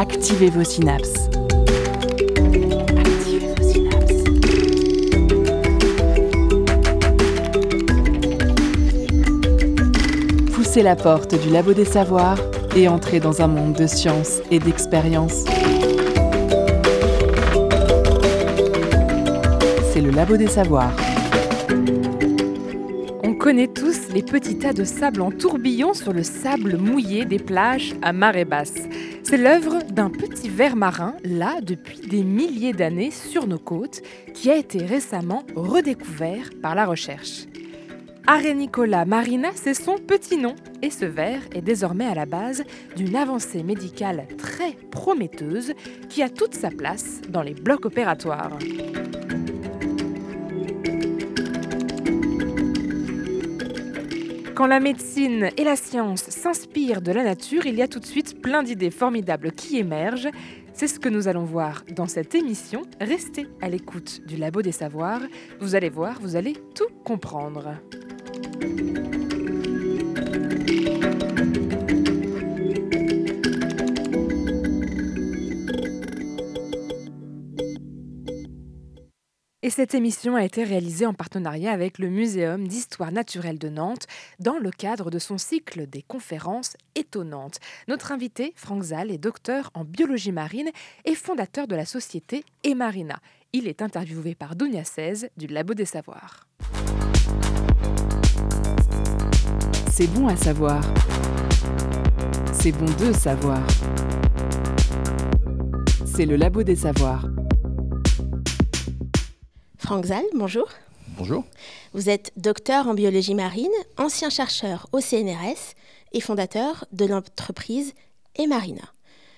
Activez vos synapses. Activez vos synapses. Poussez la porte du labo des savoirs et entrez dans un monde de science et d'expérience. C'est le labo des savoirs. On connaît tous les petits tas de sable en tourbillon sur le sable mouillé des plages à marée basse. C'est l'œuvre d'un petit ver marin, là depuis des milliers d'années sur nos côtes, qui a été récemment redécouvert par la recherche. Arenicola marina, c'est son petit nom, et ce ver est désormais à la base d'une avancée médicale très prometteuse qui a toute sa place dans les blocs opératoires. Quand la médecine et la science s'inspirent de la nature, il y a tout de suite plein d'idées formidables qui émergent. C'est ce que nous allons voir dans cette émission. Restez à l'écoute du Labo des Savoirs. Vous allez voir, vous allez tout comprendre. Et cette émission a été réalisée en partenariat avec le Muséum d'histoire naturelle de Nantes dans le cadre de son cycle des conférences étonnantes. Notre invité, Franck Zal, est docteur en biologie marine et fondateur de la société Emarina. Il est interviewé par Dounia 16 du Labo des Savoirs. C'est bon à savoir. C'est bon de savoir. C'est le labo des savoirs. Franck Zal, bonjour. Bonjour. Vous êtes docteur en biologie marine, ancien chercheur au CNRS et fondateur de l'entreprise Emarina.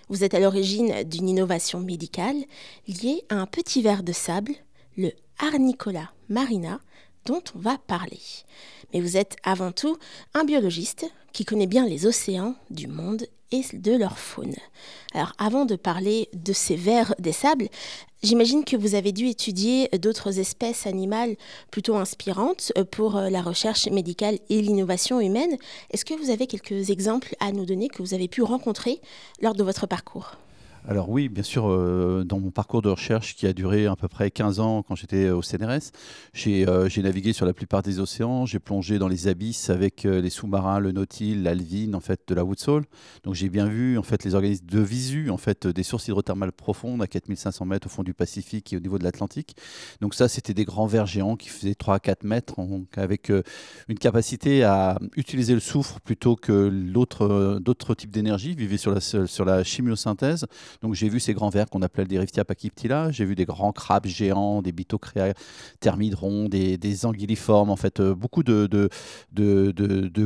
Vous êtes à l'origine d'une innovation médicale liée à un petit ver de sable, le Arnicola marina, dont on va parler. Mais vous êtes avant tout un biologiste qui connaît bien les océans du monde et de leur faune. Alors avant de parler de ces vers des sables, j'imagine que vous avez dû étudier d'autres espèces animales plutôt inspirantes pour la recherche médicale et l'innovation humaine. Est-ce que vous avez quelques exemples à nous donner que vous avez pu rencontrer lors de votre parcours? Alors oui, bien sûr, euh, dans mon parcours de recherche qui a duré à peu près 15 ans quand j'étais au CNRS, j'ai euh, j'ai navigué sur la plupart des océans, j'ai plongé dans les abysses avec euh, les sous-marins, le Nautil, l'Alvin, en fait, de la Woodsole. Donc j'ai bien vu en fait les organismes de visu, en fait, des sources hydrothermales profondes à 4500 mètres au fond du Pacifique et au niveau de l'Atlantique. Donc ça, c'était des grands vers géants qui faisaient 3 à 4 mètres, donc avec une capacité à utiliser le soufre plutôt que d'autres types d'énergie, vivaient sur la, sur la chimiosynthèse. Donc j'ai vu ces grands vers qu'on appelait des Riftia pachyptila, j'ai vu des grands crabes géants, des bitocréa thermidrons, des, anguilliformes, en fait, euh, beaucoup de,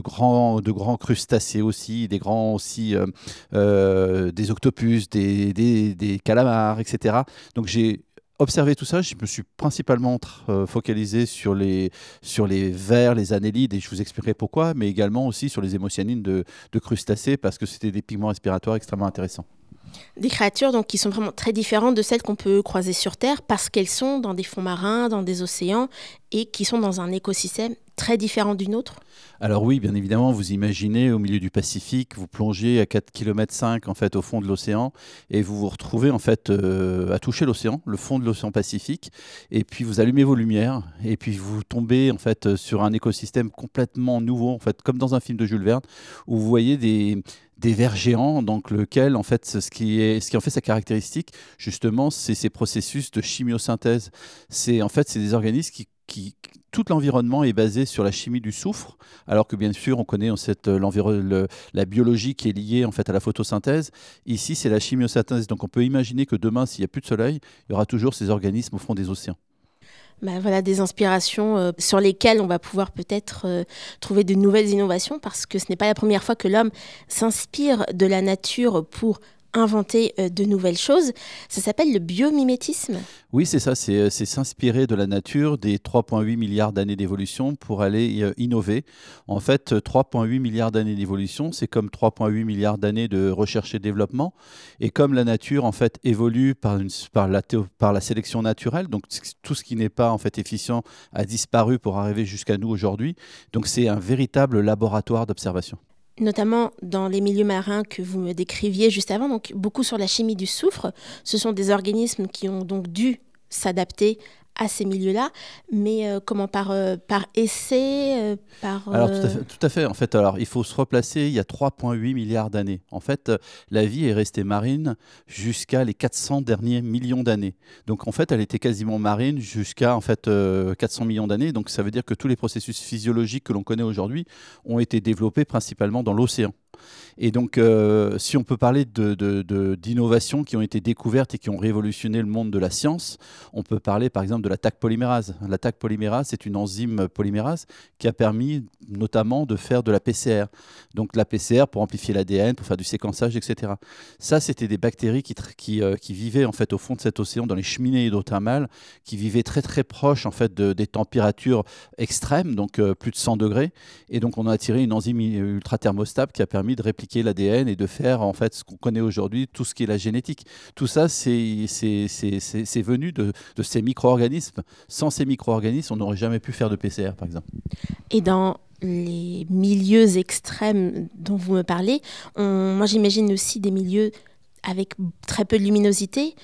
grands, de grands crustacés aussi, des grands aussi, euh, euh, des octopus, des, des, calamars, etc. Donc j'ai observé tout ça, je me suis principalement focalisé sur les, sur les vers, les annélides, et je vous expliquerai pourquoi, mais également aussi sur les hémocyanines de, de crustacés, parce que c'était des pigments respiratoires extrêmement intéressants. Des créatures donc, qui sont vraiment très différentes de celles qu'on peut croiser sur Terre parce qu'elles sont dans des fonds marins, dans des océans et qui sont dans un écosystème très différent du nôtre. Alors oui, bien évidemment, vous imaginez au milieu du Pacifique, vous plongez à 4 km 5 en fait au fond de l'océan et vous vous retrouvez en fait euh, à toucher l'océan, le fond de l'océan Pacifique et puis vous allumez vos lumières et puis vous tombez en fait sur un écosystème complètement nouveau en fait comme dans un film de Jules Verne où vous voyez des des vers géants, donc lequel, en fait, ce qui, est, ce qui en fait sa caractéristique, justement, c'est ces processus de chimiosynthèse. C'est en fait, c'est des organismes qui, tout l'environnement est basé sur la chimie du soufre, alors que bien sûr on connaît cette, le, la biologie qui est liée en fait à la photosynthèse. Ici, c'est la chimiosynthèse. Donc on peut imaginer que demain, s'il n'y a plus de soleil, il y aura toujours ces organismes au fond des océans. Bah, voilà des inspirations euh, sur lesquelles on va pouvoir peut-être euh, trouver de nouvelles innovations parce que ce n'est pas la première fois que l'homme s'inspire de la nature pour inventer euh, de nouvelles choses. Ça s'appelle le biomimétisme. Oui, c'est ça, c'est euh, s'inspirer de la nature, des 3,8 milliards d'années d'évolution pour aller euh, innover. En fait, 3,8 milliards d'années d'évolution, c'est comme 3,8 milliards d'années de recherche et développement. Et comme la nature, en fait, évolue par, la, la sélection naturelle, donc tout ce qui n'est pas, en fait, efficient a disparu pour arriver jusqu'à nous aujourd'hui. Donc c'est un véritable laboratoire d'observation. Notamment dans les milieux marins que vous me décriviez juste avant, donc beaucoup sur la chimie du soufre. Ce sont des organismes qui ont donc dû s'adapter à ces milieux-là, mais euh, comment par, euh, par essai euh, par, Alors tout à, fait, tout à, fait, En fait, alors il faut se replacer. Il y a 3,8 milliards d'années. En fait, la vie est restée marine jusqu'à les 400 derniers millions d'années. Donc en fait, elle était quasiment marine jusqu'à en fait 400 millions d'années. Donc ça veut dire que tous les processus physiologiques que l'on connaît aujourd'hui ont été développés principalement dans l'océan. Et donc, euh, si on peut parler d'innovations qui ont été découvertes et qui ont révolutionné le monde de la science, on peut parler par exemple de la TAC polymérase. La TAC polymérase, c'est une enzyme polymérase qui a permis notamment de faire de la PCR. Donc la PCR pour amplifier l'ADN, pour faire du séquençage, etc. Ça, c'était des bactéries qui, qui, euh, qui, vivaient en fait au fond de cet océan, dans les cheminées hydrothermales, qui vivaient très très proches en fait de, des températures extrêmes, donc euh, plus de 100 degrés. Et donc on a attiré une enzyme ultra thermostable qui a permis de répliquer l'ADN et de faire en fait ce qu'on connaît aujourd'hui, tout ce qui est la génétique. Tout ça, c'est venu de, de ces micro-organismes. Sans ces micro-organismes, on n'aurait jamais pu faire de PCR, par exemple. Et dans les milieux extrêmes dont vous me parlez, moi j'imagine aussi des milieux avec très peu de luminosité,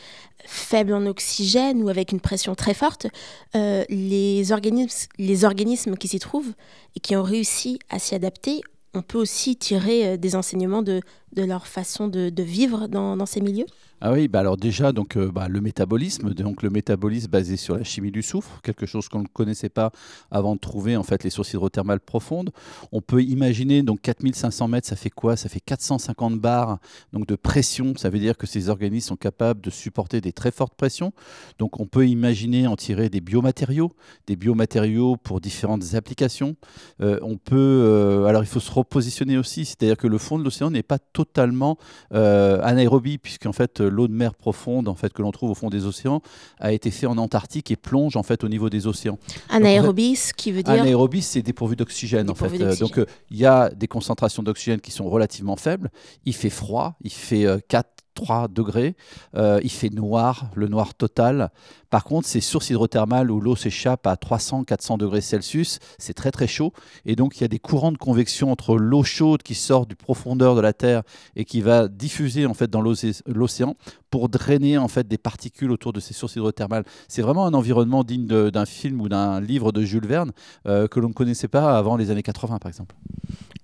faible en oxygène ou avec une pression très forte, euh, les, organismes, les organismes qui s'y trouvent et qui ont réussi à s'y adapter on peut aussi tirer euh, des enseignements de, de leur façon de, vivre dans, ces milieux? Ah oui, bah alors déjà donc euh, bah, le métabolisme, donc le métabolisme basé sur la chimie du soufre, quelque chose qu'on ne connaissait pas avant de trouver en fait les sources hydrothermales profondes. On peut imaginer donc 4500 mètres, ça fait quoi? Ça fait 450 bars donc de pression. Ça veut dire que ces organismes sont capables de supporter des très fortes pressions. Donc on peut imaginer en tirer des biomatériaux, des biomatériaux pour différentes applications. Euh, on peut euh, alors il faut se repositionner aussi, c'est-à-dire que le fond de l'océan n'est pas totalement anaérobie puisqu'en fait l'eau de mer profonde en fait, que l'on trouve au fond des océans a été fait en Antarctique et plonge en fait, au niveau des océans. Anaérobie, ce qui veut dire Anaérobie, c'est dépourvu d'oxygène. En fait. Donc euh, il y a des concentrations d'oxygène qui sont relativement faibles. Il fait froid, il fait 4 euh, 3 degrés. Euh, il fait noir, le noir total. Par contre, ces sources hydrothermales où l'eau s'échappe à 300-400 degrés Celsius, c'est très très chaud. Et donc, il y a des courants de convection entre l'eau chaude qui sort du profondeur de la Terre et qui va diffuser en fait dans l'océan pour drainer en fait des particules autour de ces sources hydrothermales. C'est vraiment un environnement digne d'un film ou d'un livre de Jules Verne euh, que l'on ne connaissait pas avant les années 80, par exemple.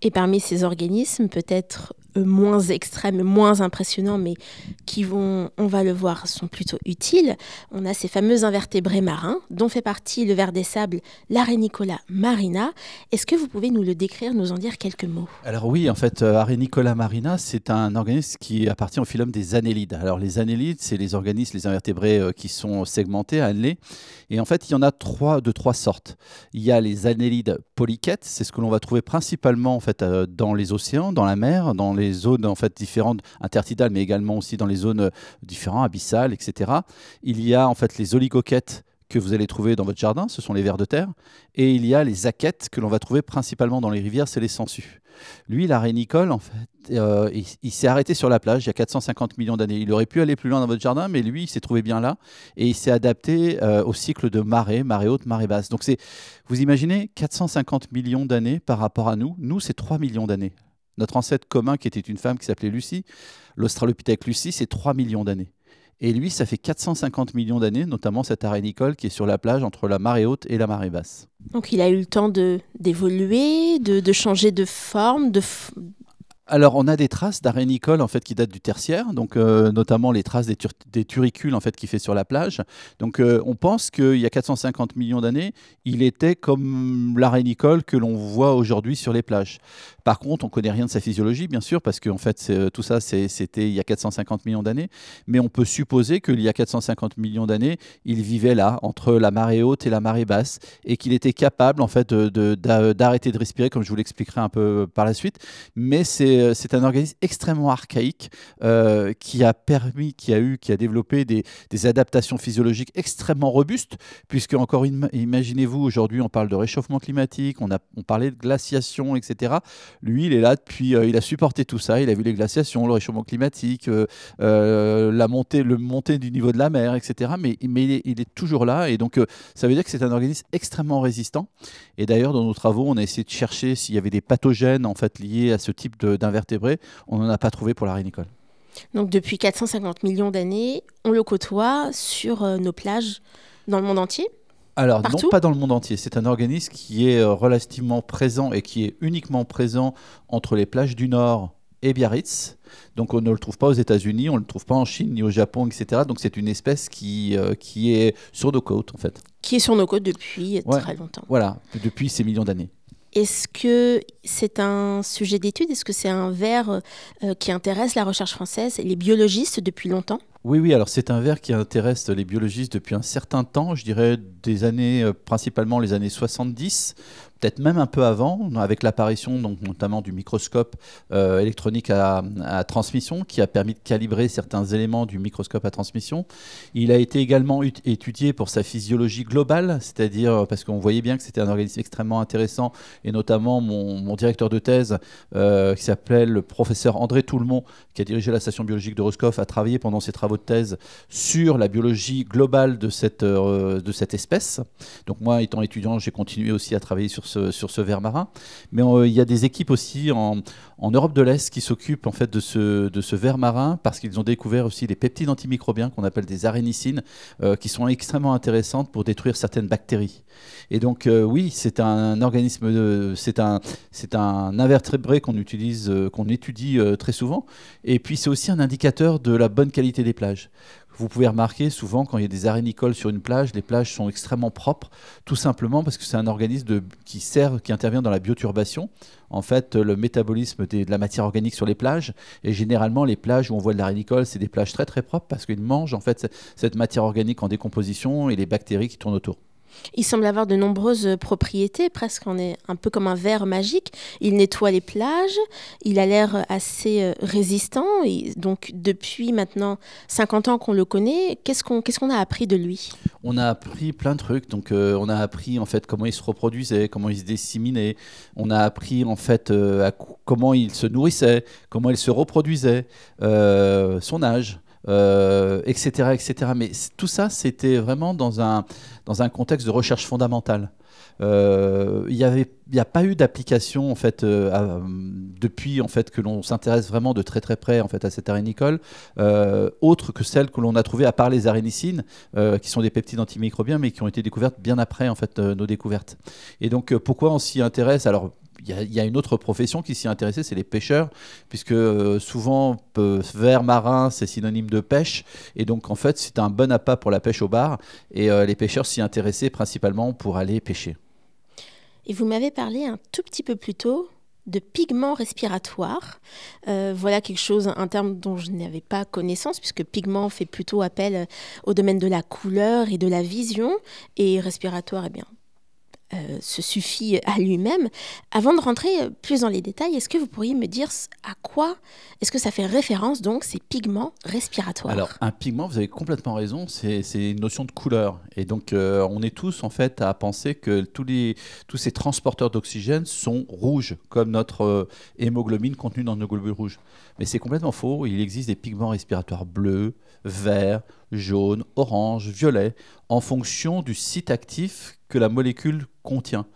Et parmi ces organismes, peut-être moins extrêmes, moins impressionnants, mais qui vont, on va le voir, sont plutôt utiles. On a ces fameux invertébrés marins, dont fait partie le ver des sables, l'arénicola marina. Est-ce que vous pouvez nous le décrire, nous en dire quelques mots? Alors oui, en fait, euh, Arénicola marina, c'est un organisme qui appartient au phylum des annélides. Alors les annélides, c'est les organismes, les invertébrés euh, qui sont segmentés, annelés. Et en fait, il y en a trois de trois sortes. Il y a les annélides polychètes, c'est ce que l'on va trouver principalement en fait dans les océans, dans la mer, dans les zones en fait différentes intertidales, mais également aussi dans les zones euh, différentes, abyssales, etc. Il y a en fait les oligoquettes que vous allez trouver dans votre jardin, ce sont les vers de terre, et il y a les aquettes que l'on va trouver principalement dans les rivières, c'est les sangsues. Lui, la rénicole, en fait, euh, il, s'est arrêté sur la plage il y a 450 millions d'années. Il aurait pu aller plus loin dans votre jardin, mais lui, il s'est trouvé bien là et il s'est adapté euh, au cycle de marée, marée haute, marée basse. Donc, c'est, vous imaginez, 450 millions d'années par rapport à nous. Nous, c'est 3 millions d'années. Notre ancêtre commun, qui était une femme qui s'appelait Lucie, l'Australopithèque Lucie, c'est 3 millions d'années. Et lui, ça fait 450 millions d'années, notamment cet arénicole qui est sur la plage entre la marée haute et la marée basse. Donc il a eu le temps d'évoluer, de, de, changer de forme, de, alors, on a des traces d'arénicole en fait qui datent du tertiaire, donc euh, notamment les traces des, turicules en fait qu'il fait sur la plage. Donc, euh, on pense qu'il y a 450 millions d'années, il était comme l'arénicole que l'on voit aujourd'hui sur les plages. Par contre, on connaît rien de sa physiologie, bien sûr, parce que fait, tout ça, c'était il y a 450 millions d'années. Mais on peut supposer qu'il y a 450 millions d'années, il vivait là, entre la marée haute et la marée basse, et qu'il était capable en fait d'arrêter de, de respirer, comme je vous l'expliquerai un peu par la suite. Mais c'est c'est c'est un organisme extrêmement archaïque euh, qui a permis, qui a eu, qui a développé des, adaptations physiologiques extrêmement robustes, puisque encore im- imaginez-vous aujourd'hui on parle de réchauffement climatique, on a on parlait de glaciation, etc. Lui, il est là depuis, euh, il a supporté tout ça, il a vu les glaciations, le réchauffement climatique, euh, euh, la montée, le montée du niveau de la mer, etc. Mais, il, est, il est toujours là, et donc euh, ça veut dire que c'est un organisme extrêmement résistant. Et d'ailleurs, dans nos travaux, on a essayé de chercher s'il y avait des pathogènes en fait liés à ce type de- d'invertébrés. On n'en a pas trouvé pour la rénicole. Donc depuis 450 millions d'années, on le côtoie sur euh, nos plages dans le monde entier? Alors, Partout? non pas dans le monde entier. C'est un organisme qui est euh, relativement présent et qui est uniquement présent entre les plages du Nord et Biarritz. Donc, on ne le trouve pas aux États-Unis, on ne le trouve pas en Chine ni au Japon, etc. Donc, c'est une espèce qui, euh, qui est sur nos côtes, en fait. qui est sur nos côtes depuis Ouais. très longtemps. Voilà, depuis ces millions d'années. Est-ce que c'est un sujet d'étude? Est-ce que c'est un vers euh, qui intéresse la recherche française et les biologistes depuis longtemps? Oui, oui, alors c'est un ver qui intéresse les biologistes depuis un certain temps, je dirais des années, euh, principalement les années 70, peut-être même un peu avant, avec l'apparition notamment du microscope euh, électronique à, transmission qui a permis de calibrer certains éléments du microscope à transmission. Il a été également étudié pour sa physiologie globale, c'est-à-dire euh, parce qu'on voyait bien que c'était un organisme extrêmement intéressant, et notamment mon, directeur de thèse, euh, qui s'appelait le professeur André Toulmont, qui a dirigé la station biologique de Roscoff, a travaillé pendant ses travaux de thèse sur la biologie globale de cette, de cette espèce. Donc moi, étant étudiant, j'ai continué aussi à travailler sur sur ce ver marin. Mais euh, il y a des équipes aussi en, Europe de l'Est qui s'occupent en fait de ce, de ce ver marin parce qu'ils ont découvert aussi des peptides antimicrobiens qu'on appelle des arénicines euh, qui sont extrêmement intéressantes pour détruire certaines bactéries. Et donc euh, oui, c'est un organisme, c'est un, c'est un invertébré qu'on utilise, qu'on étudie très souvent. Et puis c'est aussi un indicateur de la bonne qualité des plages. Vous pouvez remarquer souvent quand il y a des arénicoles sur une plage, les plages sont extrêmement propres, tout simplement parce que c'est un organisme qui sert, qui intervient dans la bioturbation. En fait, le métabolisme de la matière organique sur les plages. Et généralement, les plages où on voit de l'arénicole, c'est des plages très très propres parce qu'ils mangent en fait cette matière organique en décomposition et les bactéries qui tournent autour. Il semble avoir de nombreuses propriétés, presque on est un peu comme un verre magique. Il nettoie les plages, il a l'air assez euh, résistant. Et donc depuis maintenant 50 ans qu'on le connaît, qu'est-ce qu'on a appris de lui? On a appris plein de trucs. Donc, euh, on a appris en fait comment il se reproduisait, comment il se disséminait. On a appris en fait euh, comment il se nourrissait, comment il se reproduisait, son âge, euh, etc., etc. Mais tout ça, c'était vraiment dans un dans un contexte de recherche fondamentale. Euh, Il n'y a pas eu d'application en fait euh, depuis en fait que l'on s'intéresse vraiment de très très près en fait à cette arénicole, autre que celle que l'on a trouvée à part les arénicines, qui sont des peptides antimicrobiens, mais qui ont été découvertes bien après en fait nos découvertes. Et donc pourquoi on s'y intéresse? Alors il y, a- une autre profession qui s'y intéressait, c'est les pêcheurs, puisque euh, souvent vers marin c'est synonyme de pêche, et donc en fait c'est un bon appât pour la pêche au bar, et euh, les pêcheurs s'y intéressaient principalement pour aller pêcher. Et vous m'avez parlé un tout petit peu plus tôt de pigments respiratoires. Euh, voilà quelque chose, un terme dont je n'avais pas connaissance, puisque pigment fait plutôt appel au domaine de la couleur et de la vision, et respiratoire, eh bien, euh, se suffit à lui-même. Avant de rentrer plus dans les détails, est-ce que vous pourriez me dire à quoi est-ce que ça fait référence, donc, ces pigments respiratoires? Alors, un pigment, vous avez complètement raison, c'est une notion de couleur. Et donc, euh, on est tous, en fait, à penser que tous, ces transporteurs d'oxygène sont rouges, comme notre euh, hémoglobine contenue dans nos globules rouges. Mais c'est complètement faux. Il existe des pigments respiratoires bleus, verts, jaunes, orange, violets, en fonction du site actif que la molécule contient.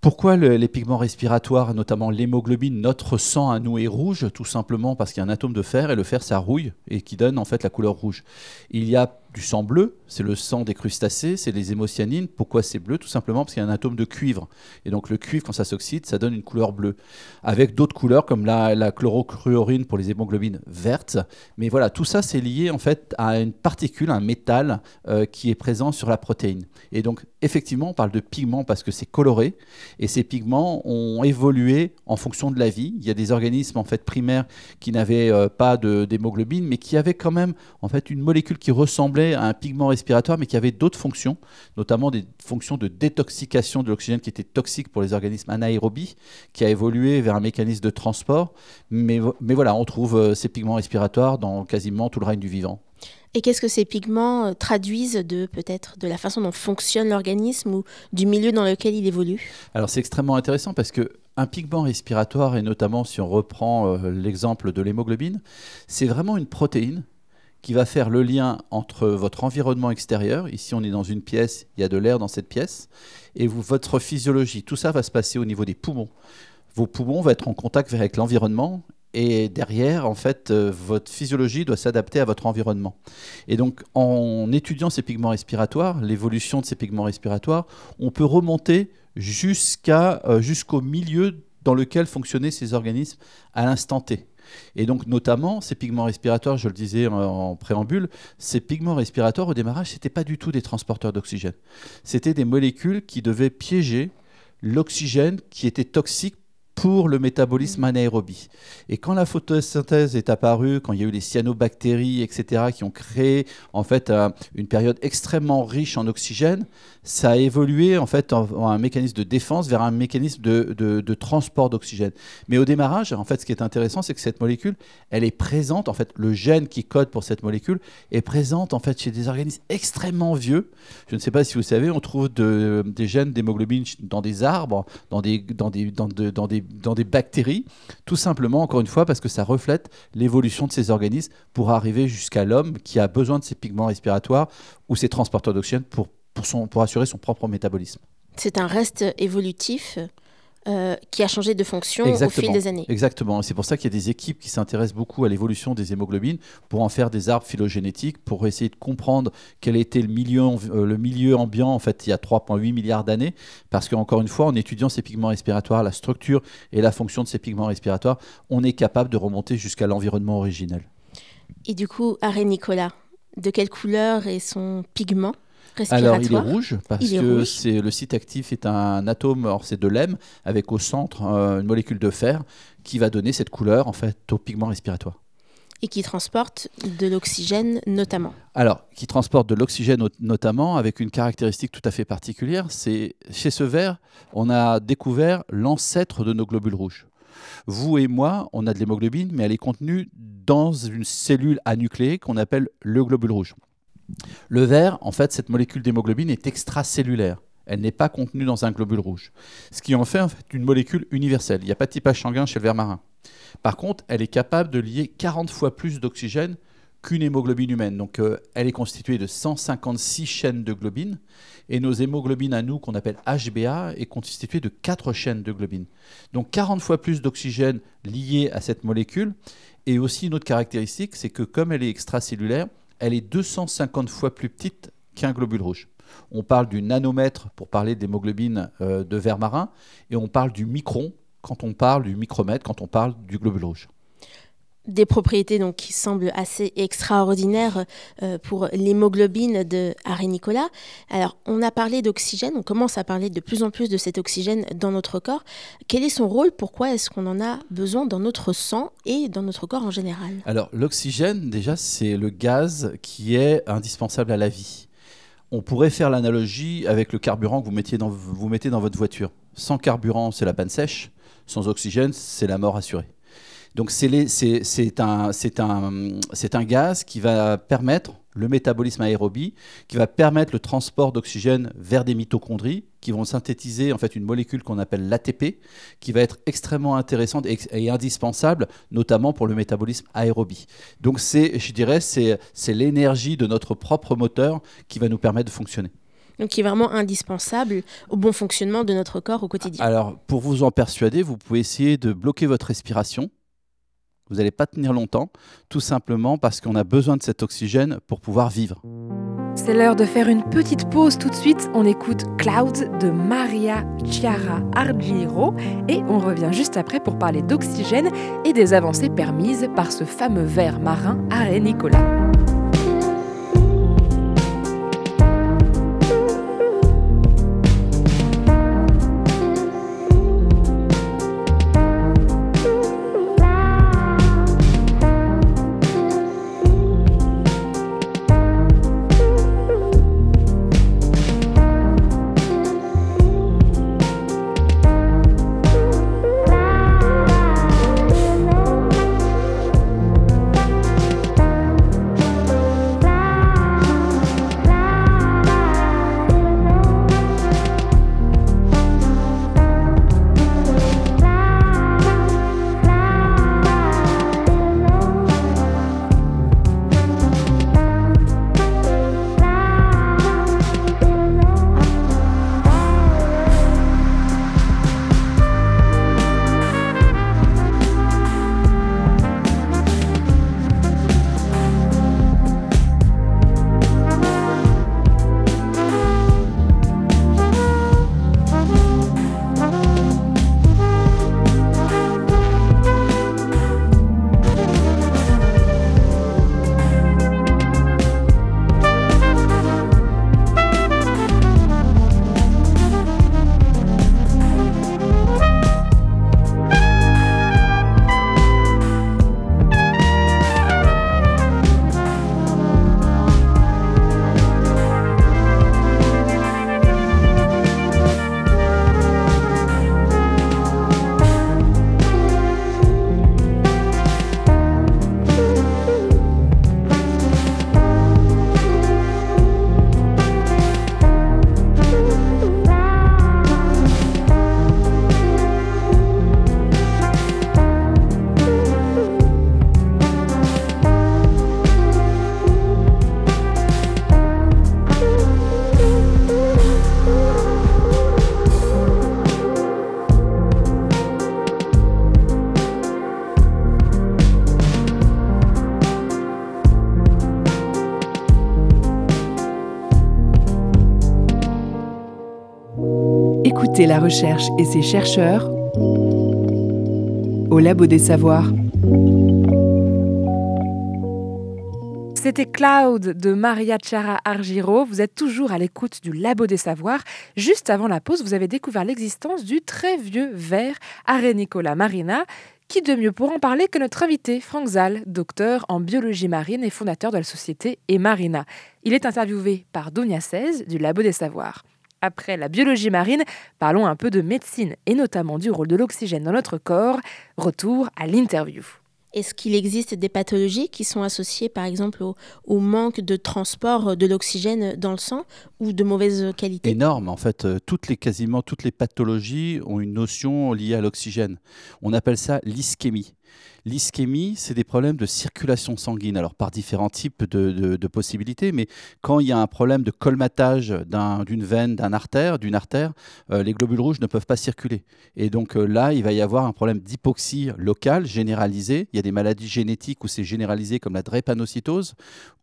Pourquoi le- les pigments respiratoires, notamment l'hémoglobine, notre sang à nous est rouge? Tout simplement parce qu'il y a un atome de fer et le fer ça rouille et qui donne en fait la couleur rouge. Il y a du sang bleu, c'est le sang des crustacés, c'est les hémocyanines. Pourquoi c'est bleu? Tout simplement parce qu'il y a un atome de cuivre. Et donc le cuivre, quand ça s'oxyde, ça donne une couleur bleue. Avec d'autres couleurs comme la, la chlorocruorine pour les hémoglobines vertes. Mais voilà, tout ça c'est lié en fait à une particule, un métal euh, qui est présent sur la protéine. Et donc effectivement, on parle de pigments parce que c'est coloré. Et ces pigments ont évolué en fonction de la vie. Il y a des organismes en fait primaires qui n'avaient euh, pas d'hémoglobine, mais qui avaient quand même en fait une molécule qui ressemblait un pigment respiratoire, mais qui avait d'autres fonctions, notamment des fonctions de détoxication de l'oxygène qui étaient toxiques pour les organismes anaérobies, qui a évolué vers un mécanisme de transport. Mais, mais voilà, on trouve euh, ces pigments respiratoires dans quasiment tout le règne du vivant. Et qu'est-ce que ces pigments euh, traduisent de peut-être de la façon dont fonctionne l'organisme ou du milieu dans lequel il évolue? Alors c'est extrêmement intéressant parce que un pigment respiratoire, et notamment si on reprend euh, l'exemple de l'hémoglobine, c'est vraiment une protéine qui va faire le lien entre votre environnement extérieur, ici on est dans une pièce, il y a de l'air dans cette pièce, et votre physiologie. Tout ça va se passer au niveau des poumons. Vos poumons vont être en contact avec l'environnement et derrière, en fait, euh, votre physiologie doit s'adapter à votre environnement. Et donc, en étudiant ces pigments respiratoires, l'évolution de ces pigments respiratoires, on peut remonter jusqu'à euh, jusqu'au milieu dans lequel fonctionnaient ces organismes à l'instant T. Et donc, notamment, ces pigments respiratoires, je le disais en, préambule, ces pigments respiratoires, au démarrage, ce n'étaient pas du tout des transporteurs d'oxygène. C'était des molécules qui devaient piéger l'oxygène qui était toxique pour le métabolisme mm. anaérobie. Et quand la photosynthèse est apparue, quand il y a eu les cyanobactéries, etc., qui ont créé en fait une période extrêmement riche en oxygène, ça a évolué en fait en, un mécanisme de défense vers un mécanisme de, transport d'oxygène. Mais au démarrage, en fait, ce qui est intéressant, c'est que cette molécule, elle est présente, en fait, le gène qui code pour cette molécule est présente en fait chez des organismes extrêmement vieux. Je ne sais pas si vous savez, on trouve de, des gènes d'hémoglobine dans des arbres, dans des, dans des, dans des dans des bactéries, tout simplement, encore une fois, parce que ça reflète l'évolution de ces organismes pour arriver jusqu'à l'homme qui a besoin de ces pigments respiratoires ou ces transporteurs d'oxygène pour, pour, pour assurer son propre métabolisme. C'est un reste évolutif euh, qui a changé de fonction au fil des années. Exactement. C'est pour ça qu'il y a des équipes qui s'intéressent beaucoup à l'évolution des hémoglobines pour en faire des arbres phylogénétiques, pour essayer de comprendre quel était le milieu, euh, le milieu ambiant en fait il y a 3,8 milliards d'années. Parce qu'encore une fois, en étudiant ces pigments respiratoires, la structure et la fonction de ces pigments respiratoires, on est capable de remonter jusqu'à l'environnement originel. Et du coup, Arrêt Nicolas, de quelle couleur est son pigment? Alors il est rouge parce que c'est le site actif est un atome, or c'est de l'hème avec au centre euh, une molécule de fer qui va donner cette couleur en fait au pigment respiratoire. Et qui transporte de l'oxygène notamment. Alors, qui transporte de l'oxygène notamment avec une caractéristique tout à fait particulière, c'est chez ce ver, on a découvert l'ancêtre de nos globules rouges. Vous et moi, on a de l'hémoglobine, mais elle est contenue dans une cellule anucléée qu'on appelle le globule rouge. Le vert, en fait, cette molécule d'hémoglobine est extracellulaire. Elle n'est pas contenue dans un globule rouge. Ce qui en fait, une molécule universelle. Il n'y a pas de typage sanguin chez le ver marin. Par contre, elle est capable de lier 40 fois plus d'oxygène qu'une hémoglobine humaine. Donc, euh, elle est constituée de 156 chaînes de globine. Et nos hémoglobines à nous, qu'on appelle HBA, est constituée de 4 chaînes de globine. Donc, 40 fois plus d'oxygène lié à cette molécule. Et aussi, une autre caractéristique, c'est que comme elle est extracellulaire, elle est 250 fois plus petite qu'un globule rouge. On parle du nanomètre pour parler d'hémoglobine euh, de verre marin, et on parle du micron quand on parle du micromètre, quand on parle du globule rouge des propriétés donc, qui semblent assez extraordinaires euh, pour l'hémoglobine de Harry Nicolas. Alors, on a parlé d'oxygène, on commence à parler de plus en plus de cet oxygène dans notre corps. Quel est son rôle? Pourquoi est-ce qu'on en a besoin dans notre sang et dans notre corps en général? Alors, l'oxygène, déjà, c'est le gaz qui est indispensable à la vie. On pourrait faire l'analogie avec le carburant que vous, mettiez vous mettez dans votre voiture. Sans carburant, c'est la panne sèche. Sans oxygène, c'est la mort assurée. Donc c'est un, un, gaz qui va permettre le métabolisme aérobie, qui va permettre le transport d'oxygène vers des mitochondries, qui vont synthétiser en fait une molécule qu'on appelle l'ATP, qui va être extrêmement intéressante et, indispensable, notamment pour le métabolisme aérobie. Donc c'est, je dirais, c'est l'énergie de notre propre moteur qui va nous permettre de fonctionner. Donc qui est vraiment indispensable au bon fonctionnement de notre corps au quotidien. Alors pour vous en persuader, vous pouvez essayer de bloquer votre respiration vous n'allez pas tenir longtemps, tout simplement parce qu'on a besoin de cet oxygène pour pouvoir vivre. C'est l'heure de faire une petite pause tout de suite. On écoute Cloud de Maria Chiara Argiro et on revient juste après pour parler d'oxygène et des avancées permises par ce fameux ver marin Arrêt Nicolas. La recherche et ses chercheurs au Labo des Savoirs. C'était Cloud de Maria Chara Argiro. Vous êtes toujours à l'écoute du Labo des Savoirs. Juste avant la pause, vous avez découvert l'existence du très vieux ver Nicola marina. Qui de mieux pour en parler que notre invité, Franck Zal, docteur en biologie marine et fondateur de la société Emarina. Il est interviewé par Donia 16 du Labo des Savoirs. Après la biologie marine, parlons un peu de médecine et notamment du rôle de l'oxygène dans notre corps. Retour à l'interview. Est-ce qu'il existe des pathologies qui sont associées par exemple au, manque de transport de l'oxygène dans le sang ou de mauvaise qualité? Énorme en fait. Euh, toutes les, quasiment toutes les pathologies ont une notion liée à l'oxygène. On appelle ça l'ischémie. L'ischémie, c'est des problèmes de circulation sanguine, alors par différents types de, possibilités, mais quand il y a un problème de colmatage d'une veine, d'un artère, d'une artère, euh, les globules rouges ne peuvent pas circuler. Et donc euh, là, il va y avoir un problème d'hypoxie locale généralisée. Il y a des maladies génétiques où c'est généralisé comme la drépanocytose,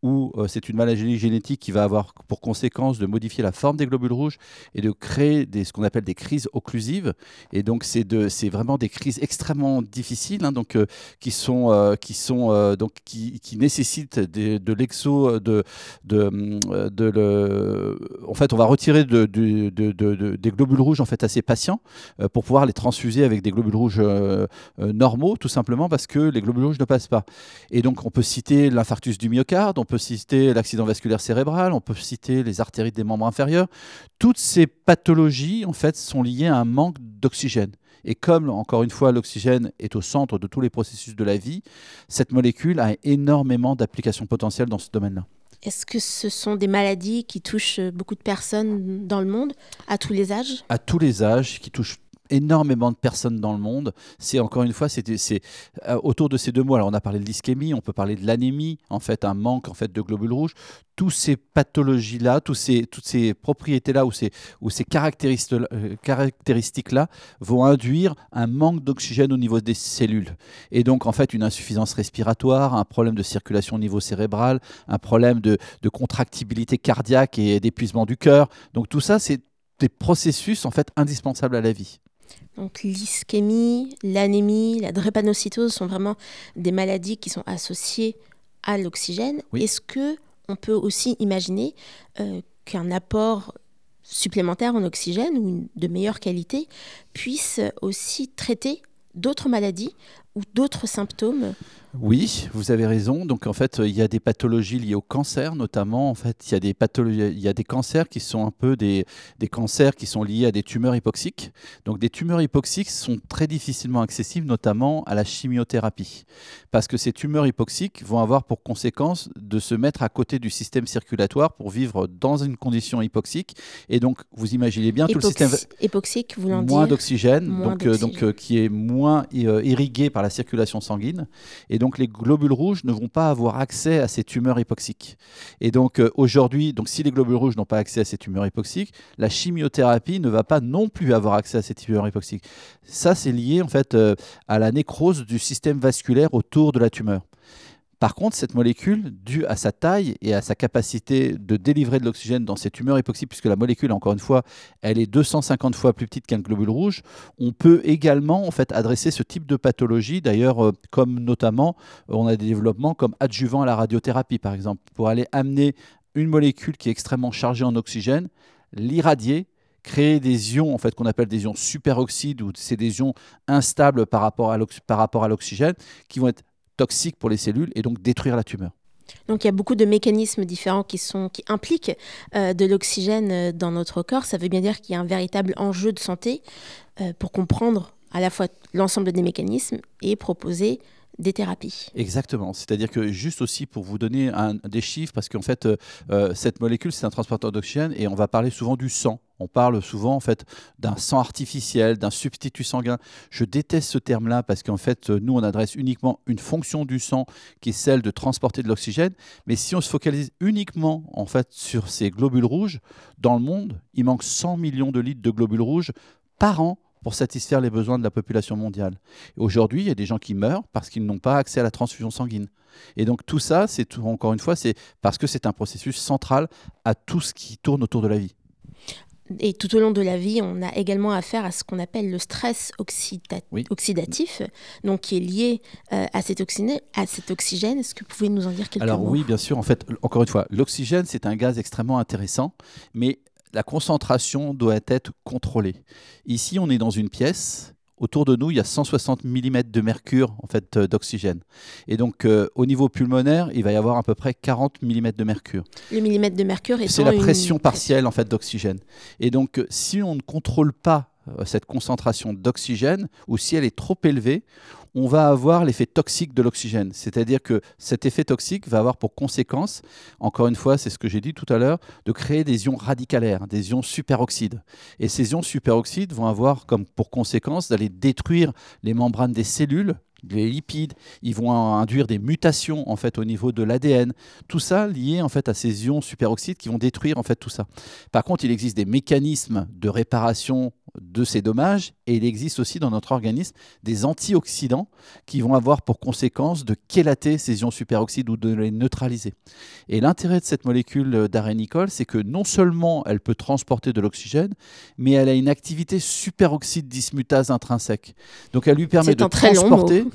où euh, c'est une maladie génétique qui va avoir pour conséquence de modifier la forme des globules rouges et de créer des, ce qu'on appelle des crises occlusives. Et donc c'est vraiment des crises extrêmement difficiles. Hein. donc qui sont, euh, qui sont euh, donc qui, nécessitent de l'exo de, de, de, le, en fait on va retirer de, des globules rouges en fait à ces patients euh, pour pouvoir les transfuser avec des globules rouges normaux tout simplement parce que les globules rouges ne passent pas. Et donc on peut citer l'infarctus du myocarde on peut citer l'accident vasculaire cérébral on peut citer les artérites des membres inférieurs. Toutes ces pathologies en fait sont liées à un manque d'oxygène et comme, encore une fois, l'oxygène est au centre de tous les processus de la vie, cette molécule a énormément d'applications potentielles dans ce domaine-là. Est-ce que ce sont des maladies qui touchent beaucoup de personnes dans le monde, à tous les âges? À tous les âges, qui touchent énormément de personnes dans le monde. C'est encore une fois, c'est euh, autour de ces deux mots. Alors on a parlé de l'ischémie, on peut parler de l'anémie, en fait, un manque en fait de globules rouges. Toutes ces pathologies-là, tous ces, toutes ces propriétés-là ou ces, ou ces euh, caractéristiques-là vont induire un manque d'oxygène au niveau des cellules. Et donc, en fait, une insuffisance respiratoire, un problème de circulation au niveau cérébral, un problème de, de contractibilité cardiaque et d'épuisement du cœur. Donc, tout ça, c'est des processus en fait indispensables à la vie. Donc l'ischémie, l'anémie, la drépanocytose sont vraiment des maladies qui sont associées à l'oxygène. Est-ce que on peut aussi imaginer euh, qu'un apport supplémentaire en oxygène ou de meilleure qualité puisse aussi traiter d'autres maladies ou d'autres symptômes oui, vous avez raison. Donc en fait, il y a des pathologies liées au cancer, notamment. En fait, il y a des pathologies, il y a des cancers qui sont un peu des, des cancers qui sont liés à des tumeurs hypoxiques. Donc des tumeurs hypoxiques sont très difficilement accessibles, notamment à la chimiothérapie, parce que ces tumeurs hypoxiques vont avoir pour conséquence de se mettre à côté du système circulatoire pour vivre dans une condition hypoxique. Et donc, vous imaginez bien tout le système hypoxique, vous moins d'oxygène, donc euh, donc euh, qui est moins euh, irrigué par la circulation sanguine. Et donc les globules rouges ne vont pas avoir accès à ces tumeurs hypoxiques. Et donc euh, aujourd'hui, si les globules rouges n'ont pas accès à ces tumeurs hypoxiques, la chimiothérapie ne va pas non plus avoir accès à ces tumeurs hypoxiques. Ça, c'est lié en fait euh, à la nécrose du système vasculaire autour de la tumeur. Par contre, cette molécule, due à sa taille et à sa capacité de délivrer de l'oxygène dans ces tumeurs hypoxiques, puisque la molécule, encore une fois, elle est 250 fois plus petite qu'un globule rouge, on peut également en fait adresser ce type de pathologie. D'ailleurs, euh, comme notamment, on a des développements comme adjuvant à la radiothérapie, par exemple, pour aller amener une molécule qui est extrêmement chargée en oxygène, l'irradier créer des ions en fait qu'on appelle des ions superoxydes ou c'est des ions instables par rapport à l'oxygène qui vont être toxique pour les cellules et donc détruire la tumeur. Donc il y a beaucoup de mécanismes différents qui, sont, qui impliquent euh, de l'oxygène euh, dans notre corps. Ça veut bien dire qu'il y a un véritable enjeu de santé euh, pour comprendre à la fois l'ensemble des mécanismes et proposer des thérapies. Exactement. C'est-à-dire que juste aussi pour vous donner un, des chiffres, parce qu'en fait, cette molécule, c'est un transporteur d'oxygène et on va parler souvent du sang. On parle souvent en fait d'un sang artificiel, d'un substitut sanguin. Je déteste ce terme-là parce qu'en fait, nous, on adresse uniquement une fonction du sang qui est celle de transporter de l'oxygène. Mais si on se focalise uniquement en fait sur ces globules rouges, dans le monde, il manque 100 millions de litres de globules rouges par an pour satisfaire les besoins de la population mondiale. Aujourd'hui, il y a des gens qui meurent parce qu'ils n'ont pas accès à la transfusion sanguine. Et donc tout ça, c'est encore une fois, c'est parce que c'est un processus central à tout ce qui tourne autour de la vie. Et tout au long de la vie, on a également affaire à ce qu'on appelle le stress oxydatif, donc qui est lié euh, à, cet à cet oxygène. Est-ce que vous pouvez nous en dire quelques Alors, mots? Alors oui, bien sûr. En fait, encore une fois, l'oxygène, c'est un gaz extrêmement intéressant, mais la concentration doit être contrôlée. Ici, on est dans une pièce autour de nous, il y a 160 mm de mercure en fait euh, d'oxygène. Et donc euh, au niveau pulmonaire, il va y avoir à peu près 40 mm de mercure. Le millimètre de mercure C'est la pression partielle en fait d'oxygène. Et donc euh, si on ne contrôle pas cette concentration d'oxygène ou si elle est trop élevée, on va avoir l'effet toxique de l'oxygène. C'est-à-dire que cet effet toxique va avoir pour conséquence, encore une fois, c'est ce que j'ai dit tout à l'heure, de créer des ions radicalaires, des ions superoxydes. Et ces ions superoxydes vont avoir comme pour conséquence d'aller détruire les membranes des cellules les lipides, ils vont induire des mutations en fait au niveau de l'ADN. Tout ça lié en fait à ces ions superoxydes qui vont détruire en fait tout ça. Par contre, il existe des mécanismes de réparation de ces dommages et il existe aussi dans notre organisme des antioxydants qui vont avoir pour conséquence de chélater ces ions superoxydes ou de les neutraliser. Et l'intérêt de cette molécule d'arénicole, c'est que non seulement elle peut transporter de l'oxygène, mais elle a une activité superoxyde dismutase intrinsèque. Donc elle lui permet de transporter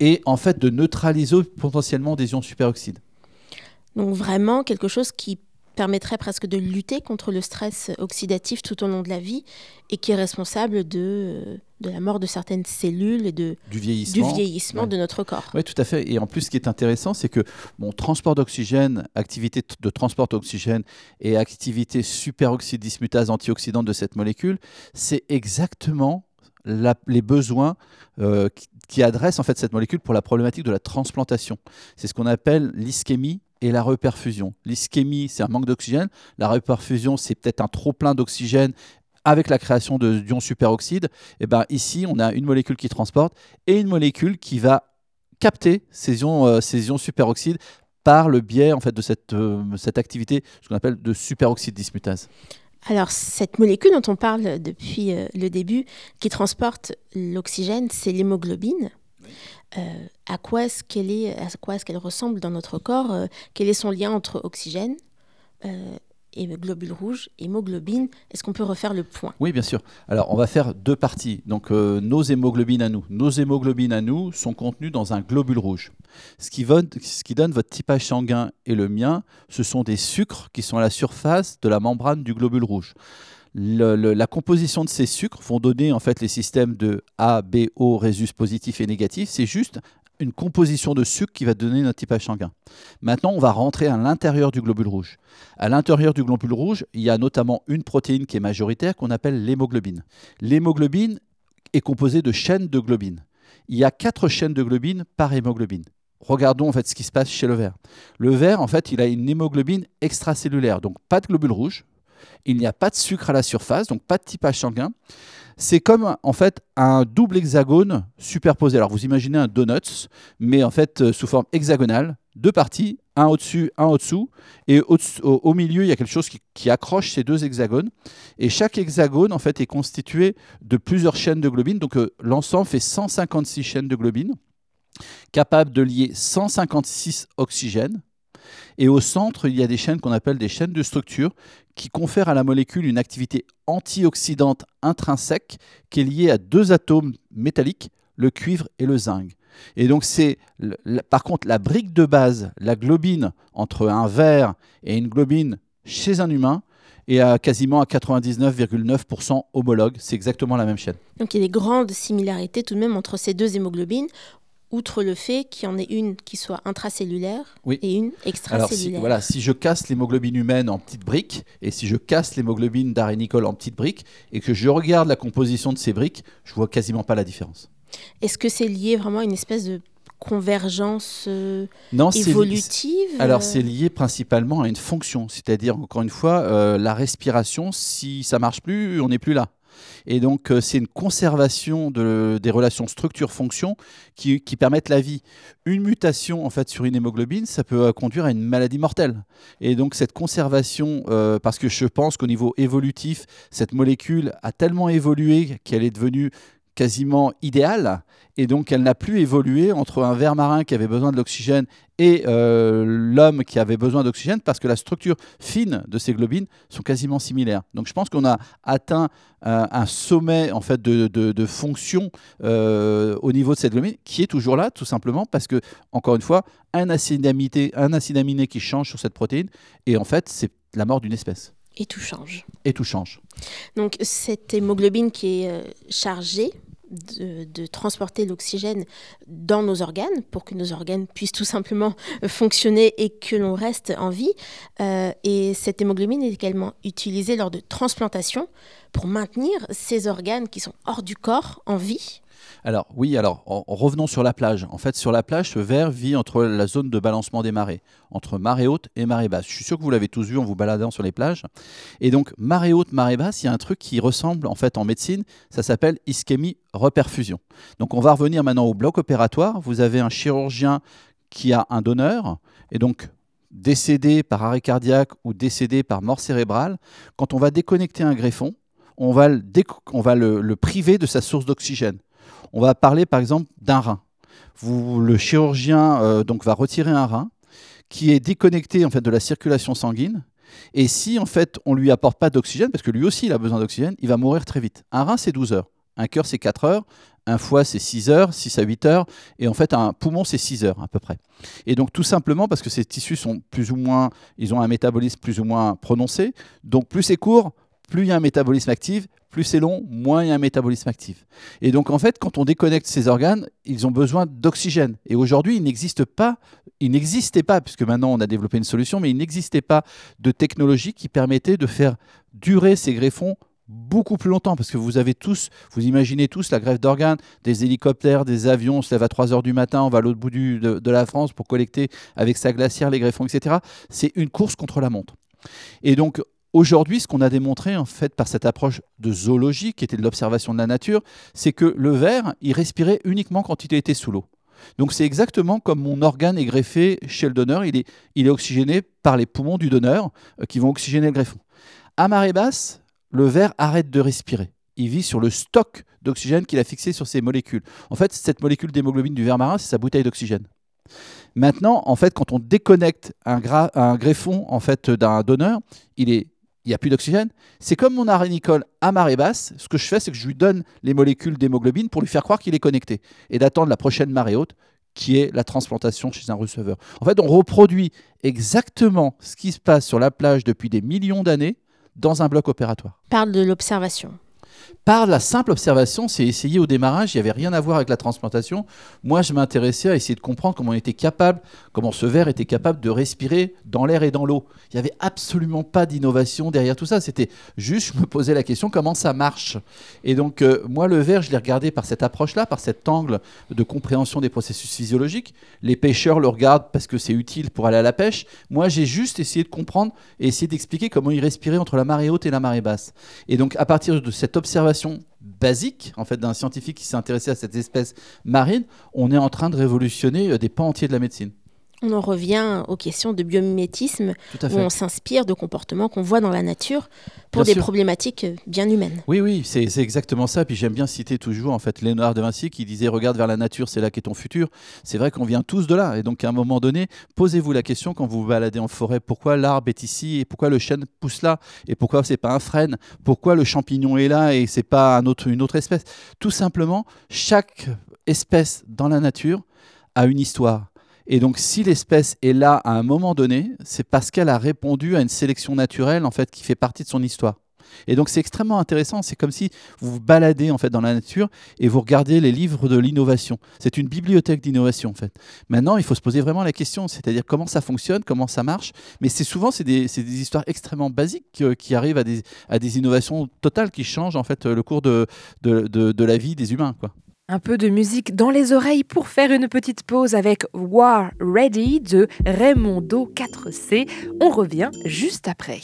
et en fait de neutraliser potentiellement des ions superoxydes. Donc vraiment quelque chose qui permettrait presque de lutter contre le stress oxydatif tout au long de la vie et qui est responsable de, de la mort de certaines cellules et de, du vieillissement, du vieillissement de notre corps. Oui, tout à fait. Et en plus, ce qui est intéressant, c'est que mon transport d'oxygène, activité de transport d'oxygène et activité superoxyde dismutase antioxydante de cette molécule, c'est exactement les besoins euh, qui, qui adressent en fait cette molécule pour la problématique de la transplantation. C'est ce qu'on appelle l'ischémie et la reperfusion. L'ischémie, c'est un manque d'oxygène. La reperfusion, c'est peut-être un trop plein d'oxygène avec la création de d'ions superoxydes. Et ben ici, on a une molécule qui transporte et une molécule qui va capter ces ions, euh, ces ions superoxydes par le biais en fait de cette, euh, activité, ce qu'on appelle de superoxyde dismutase. Alors, cette molécule dont on parle depuis euh, le début, qui transporte l'oxygène, c'est l'hémoglobine. Euh, à quoi est-ce qu'elle est, à quoi est-ce qu'elle ressemble dans notre corps euh, Quel est son lien entre oxygène euh, et globules rouges, hémoglobine Est-ce qu'on peut refaire le point? Oui, bien sûr. Alors, on va faire deux parties. Donc, nos hémoglobines à nous. Nos hémoglobines à nous sont contenues dans un globule rouge. Ce qui, ce qui donne votre typage sanguin et le mien, ce sont des sucres qui sont à la surface de la membrane du globule rouge la composition de ces sucres vont donner en fait les systèmes de A, B, O, résus positif et négatif. C'est juste une composition de sucre qui va donner notre typage sanguin. Maintenant, on va rentrer à l'intérieur du globule rouge. À l'intérieur du globule rouge, il y a notamment une protéine qui est majoritaire qu'on appelle l'hémoglobine. L'hémoglobine est composée de chaînes de globine. Il y a quatre chaînes de globine par hémoglobine. Regardons ce qui se passe chez le ver. Le ver, en fait, il a une hémoglobine extracellulaire, donc pas de globule rouge, il n'y a pas de sucre à la surface, donc pas de typage sanguin. C'est comme en fait un double hexagone superposé. Alors vous imaginez un donut, mais en fait euh, sous forme hexagonale, deux parties, un au-dessus, un au-dessous, et au, milieu il y a quelque chose qui, accroche ces deux hexagones. Et chaque hexagone en fait est constitué de plusieurs chaînes de globines. Donc euh, l'ensemble fait 156 chaînes de globines, capables de lier 156 oxygènes et au centre, il y a des chaînes qu'on appelle des chaînes de structure qui confèrent à la molécule une activité antioxydante intrinsèque qui est liée à deux atomes métalliques, le cuivre et le zinc. Et donc c'est par contre la brique de base, la globine entre un verre et une globine chez un humain, est à quasiment à 99,9% homologue. C'est exactement la même chaîne. Donc il y a des grandes similarités tout de même entre ces deux hémoglobines outre le fait qu'il y en ait une qui soit intracellulaire et une extracellulaire. Alors, si, voilà, si je casse l'hémoglobine humaine en petites briques et si je casse l'hémoglobine d'arénicole en petites briques et que je regarde la composition de ces briques, je vois quasiment pas la différence. Est-ce que c'est lié vraiment à une espèce de convergence euh, non, évolutive Alors c'est lié principalement à une fonction, c'est-à-dire encore une fois euh, la respiration. Si ça marche plus, on n'est plus là. Et donc, euh, c'est une conservation des relations structure-fonction qui, permettent la vie. Une mutation, en fait, sur une hémoglobine, ça peut euh, conduire à une maladie mortelle. Et donc, cette conservation, euh, parce que je pense qu'au niveau évolutif, cette molécule a tellement évolué qu'elle est devenue quasiment idéale. Et donc, elle n'a plus évolué entre un ver marin qui avait besoin de l'oxygène et euh, l'homme qui avait besoin d'oxygène parce que la structure fine de ces globines sont quasiment similaires. Donc, je pense qu'on a atteint euh, un sommet en fait de, de, fonction euh, au niveau de cette globine qui est toujours là, tout simplement parce que, encore une fois, un acide aminé, un acide aminé qui change sur cette protéine et en fait, c'est la mort d'une espèce. Et tout change. Et tout change. Donc cette hémoglobine qui est chargée de, transporter l'oxygène dans nos organes pour que nos organes puissent tout simplement fonctionner et que l'on reste en vie. Euh, et cette hémoglobine est également utilisée lors de transplantation pour maintenir ces organes qui sont hors du corps en vie. Alors oui, alors revenons sur la plage. En fait, sur la plage, ce ver vit entre la zone de balancement des marées, entre marée haute et marée basse. Je suis sûr que vous l'avez tous vu en vous baladant sur les plages. Et donc, marée haute, marée basse, il y a un truc qui ressemble en fait en médecine, ça s'appelle ischémie reperfusion. Donc on va revenir maintenant au bloc opératoire. Vous avez un chirurgien qui a un donneur, et donc décédé par arrêt cardiaque ou décédé par mort cérébrale. Quand on va déconnecter un greffon, on va le priver de sa source d'oxygène. On va parler par exemple d'un rein. Vous, le chirurgien euh, donc va retirer un rein qui est déconnecté en fait de la circulation sanguine. Et si en fait on lui apporte pas d'oxygène, parce que lui aussi il a besoin d'oxygène, il va mourir très vite. Un rein c'est 12 heures, un cœur c'est 4 heures, un foie c'est 6 heures, 6 à 8 heures, et en fait un poumon c'est 6 heures à peu près. Et donc tout simplement parce que ces tissus sont plus ou moins, ils ont un métabolisme plus ou moins prononcé, donc plus c'est court, plus il y a un métabolisme actif, plus c'est long, moins il y a un métabolisme actif. Et donc en fait, quand on déconnecte ces organes, ils ont besoin d'oxygène. Et aujourd'hui, il n'existe pas, il n'existait pas, puisque maintenant on a développé une solution, mais il n'existait pas de technologie qui permettait de faire durer ces greffons beaucoup plus longtemps, parce que vous avez tous, vous imaginez tous la greffe d'organes, des hélicoptères, des avions, on se lève à 3 heures du matin, on va à l'autre bout de, de la France pour collecter avec sa glacière les greffons, etc. C'est une course contre la montre. Et donc, Aujourd'hui, ce qu'on a démontré en fait par cette approche de zoologie, qui était de l'observation de la nature, c'est que le ver, il respirait uniquement quand il était sous l'eau. Donc c'est exactement comme mon organe est greffé chez le donneur, il est, il est oxygéné par les poumons du donneur euh, qui vont oxygéner le greffon. À marée basse, le ver arrête de respirer. Il vit sur le stock d'oxygène qu'il a fixé sur ses molécules. En fait, cette molécule d'hémoglobine du ver marin, c'est sa bouteille d'oxygène. Maintenant, en fait, quand on déconnecte un, un greffon en fait d'un donneur, il est il n'y a plus d'oxygène. C'est comme mon arénicole à marée basse. Ce que je fais, c'est que je lui donne les molécules d'hémoglobine pour lui faire croire qu'il est connecté et d'attendre la prochaine marée haute qui est la transplantation chez un receveur. En fait, on reproduit exactement ce qui se passe sur la plage depuis des millions d'années dans un bloc opératoire. Parle de l'observation. Par la simple observation, c'est essayer au démarrage, il n'y avait rien à voir avec la transplantation. Moi, je m'intéressais à essayer de comprendre comment on était capable, comment ce verre était capable de respirer dans l'air et dans l'eau. Il n'y avait absolument pas d'innovation derrière tout ça. C'était juste, je me posais la question, comment ça marche? Et donc, euh, moi, le verre, je l'ai regardé par cette approche-là, par cet angle de compréhension des processus physiologiques. Les pêcheurs le regardent parce que c'est utile pour aller à la pêche. Moi, j'ai juste essayé de comprendre et essayé d'expliquer comment il respirait entre la marée haute et la marée basse. Et donc, à partir de cette observation, basique en fait d'un scientifique qui s'est intéressé à cette espèce marine, on est en train de révolutionner euh, des pans entiers de la médecine. On en revient aux questions de biomimétisme, où on s'inspire de comportements qu'on voit dans la nature pour des problématiques bien humaines. Oui, oui, c'est exactement ça. Puis j'aime bien citer toujours en fait Léonard de Vinci qui disait Regarde vers la nature, c'est là qu'est ton futur. C'est vrai qu'on vient tous de là. Et donc à un moment donné, posez-vous la question quand vous vous baladez en forêt pourquoi l'arbre est ici et pourquoi le chêne pousse là et pourquoi c'est pas un frêne? Pourquoi le champignon est là et c'est pas un autre, une autre espèce? Tout simplement, chaque espèce dans la nature a une histoire et donc, si l'espèce est là à un moment donné, c'est parce qu'elle a répondu à une sélection naturelle en fait qui fait partie de son histoire. Et donc c'est extrêmement intéressant. C'est comme si vous vous baladez en fait dans la nature et vous regardez les livres de l'innovation. C'est une bibliothèque d'innovation en fait. Maintenant, il faut se poser vraiment la question, c'est-à-dire comment ça fonctionne, comment ça marche. Mais c'est souvent c'est des, des, histoires extrêmement basiques euh, qui arrivent à des, à des innovations totales qui changent en fait le cours de, de, de, de la vie des humains. Quoi. Un peu de musique dans les oreilles pour faire une petite pause avec War Ready de Raymondo 4C. On revient juste après.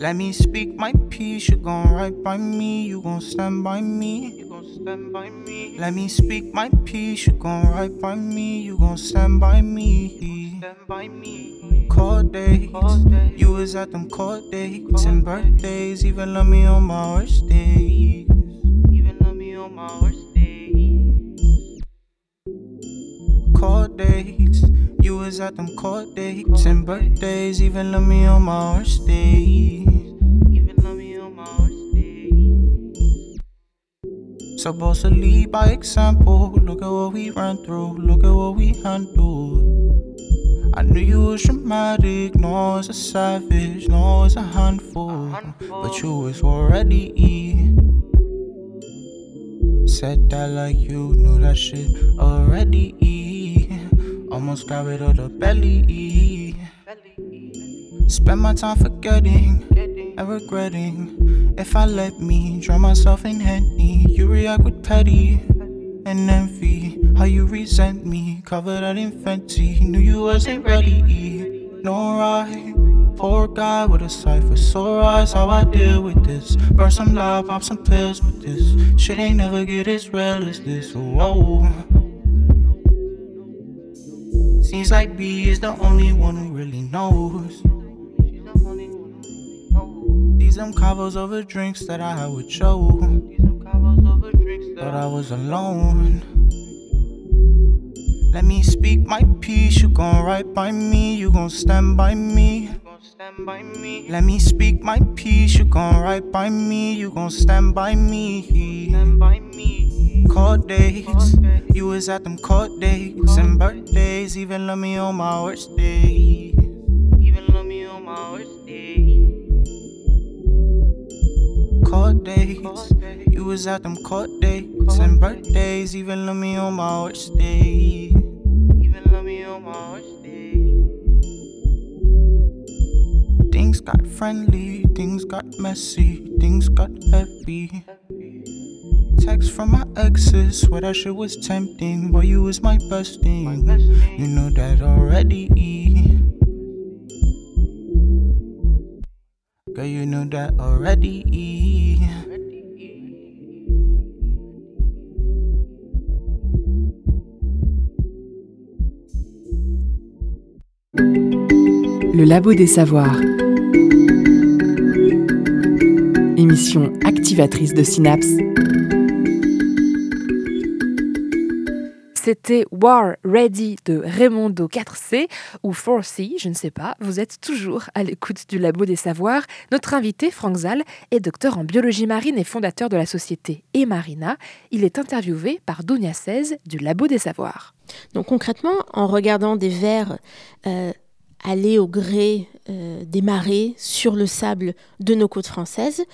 Let me speak my piece, you gon' right by me, you gon' stand by me. You gon' stand by me. Let me speak my piece, you gon' right by me, you gon' stand by me. Stand by me. Cold days, you was at them cold dates and birthdays, even love me on my worst days. Even love me on my worst days. Court dates. You was at them court dates and birthdays. Even love me on my worst days. Even love me on my worst days. Supposed to lead by example. Look at what we ran through. Look at what we handled. I knew you was dramatic, no I was a savage, no I was a handful, but you was already Said that like you knew that shit already. Almost got rid of the belly. Spend my time forgetting and regretting. If I let me drown myself in Henny, you react with petty and envy. How you resent me, covered that in Fenty. Knew you wasn't ready. No right. Poor guy with a cipher, sore eyes, how I deal with this. Burn some love, pop some pills with this. Shit ain't never get as real as this. Whoa. Seems like B is the only one who really knows. These them covers over drinks that I had with Joe. But I was alone. Let me speak my piece. You gon' write by me. You gon' stand by me. Let me speak my piece. You gon' write by me. You gon' stand by me. Court dates. You was at them court dates and birthdays. Even love me on my worst days. Court dates. You was at them court dates and birthdays. Even love me on my worst days. Even love me on my worst Things got friendly, things got messy, things got heavy. Text from my exes, swear that shit was tempting, but you was my best thing. You know that already. You know that already? Le Labo des Savoirs. Émission activatrice de synapses. C'était War Ready de Raimondo 4C ou 4C, je ne sais pas. Vous êtes toujours à l'écoute du Labo des Savoirs. Notre invité, Franck Zal, est docteur en biologie marine et fondateur de la société Emarina. Il est interviewé par Dounia 16 du Labo des Savoirs. Donc concrètement, en regardant des vers euh, aller au gré euh, des marées sur le sable de nos côtes françaises,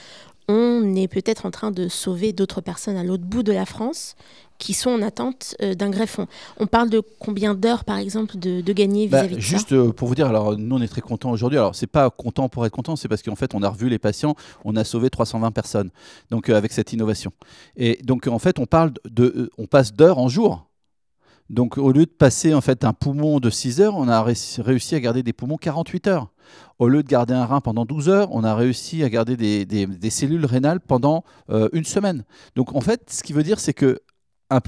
on est peut-être en train de sauver d'autres personnes à l'autre bout de la France qui sont en attente euh, d'un greffon. On parle de combien d'heures, par exemple, de, gagner bah, vis-à-vis de juste euh, pour vous dire, alors nous on est très contents aujourd'hui. Alors c'est pas content pour être content, c'est parce qu'en fait on a revu les patients, on a sauvé 320 personnes. Donc avec cette innovation. Et donc en fait on parle de, on passe d'heures en jours. Donc au lieu de passer en fait un poumon de 6 heures, on a réussi à garder des poumons 48 heures. Au lieu de garder un rein pendant 12 heures, on a réussi à garder des, cellules rénales pendant euh, une semaine. Donc en fait, ce qui veut dire, c'est que un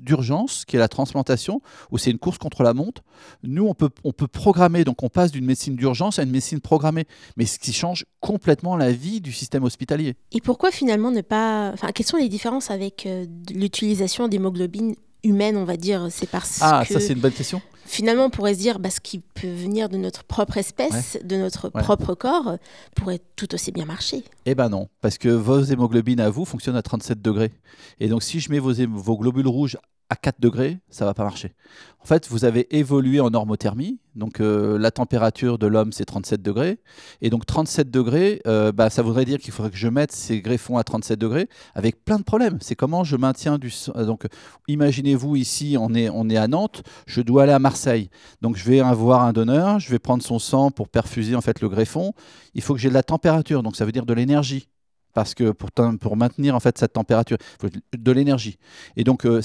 d'urgence qui est la transplantation, où c'est une course contre la montre, nous, on peut, on peut programmer, donc on passe d'une médecine d'urgence à une médecine programmée, mais ce qui change complètement la vie du système hospitalier. Et pourquoi finalement ne pas... Enfin, quelles sont les différences avec euh, l'utilisation d'hémoglobine humaine, on va dire, c'est parce ah, que... Ah, ça c'est une bonne question. Finalement, on pourrait se dire, bah, ce qui peut venir de notre propre espèce, de notre propre corps, pourrait tout aussi bien marcher. Eh ben non, parce que vos hémoglobines à vous fonctionnent à 37 degrés. Et donc si je mets vos, vos globules rouges à 4 degrés, ça va pas marcher. En fait, vous avez évolué en normothermie. Donc, euh, la température de l'homme, c'est 37 degrés. Et donc, 37 degrés, euh, bah, ça voudrait dire qu'il faudrait que je mette ces greffons à 37 degrés avec plein de problèmes. C'est comment je maintiens du. Euh, donc, imaginez-vous ici, on est, on est à Nantes, je dois aller à Marseille. Donc, je vais avoir un donneur, je vais prendre son sang pour perfuser en fait le greffon. Il faut que j'ai de la température, donc ça veut dire de l'énergie parce que pour, maintenir en fait cette température, il faut de l'énergie. Et donc euh,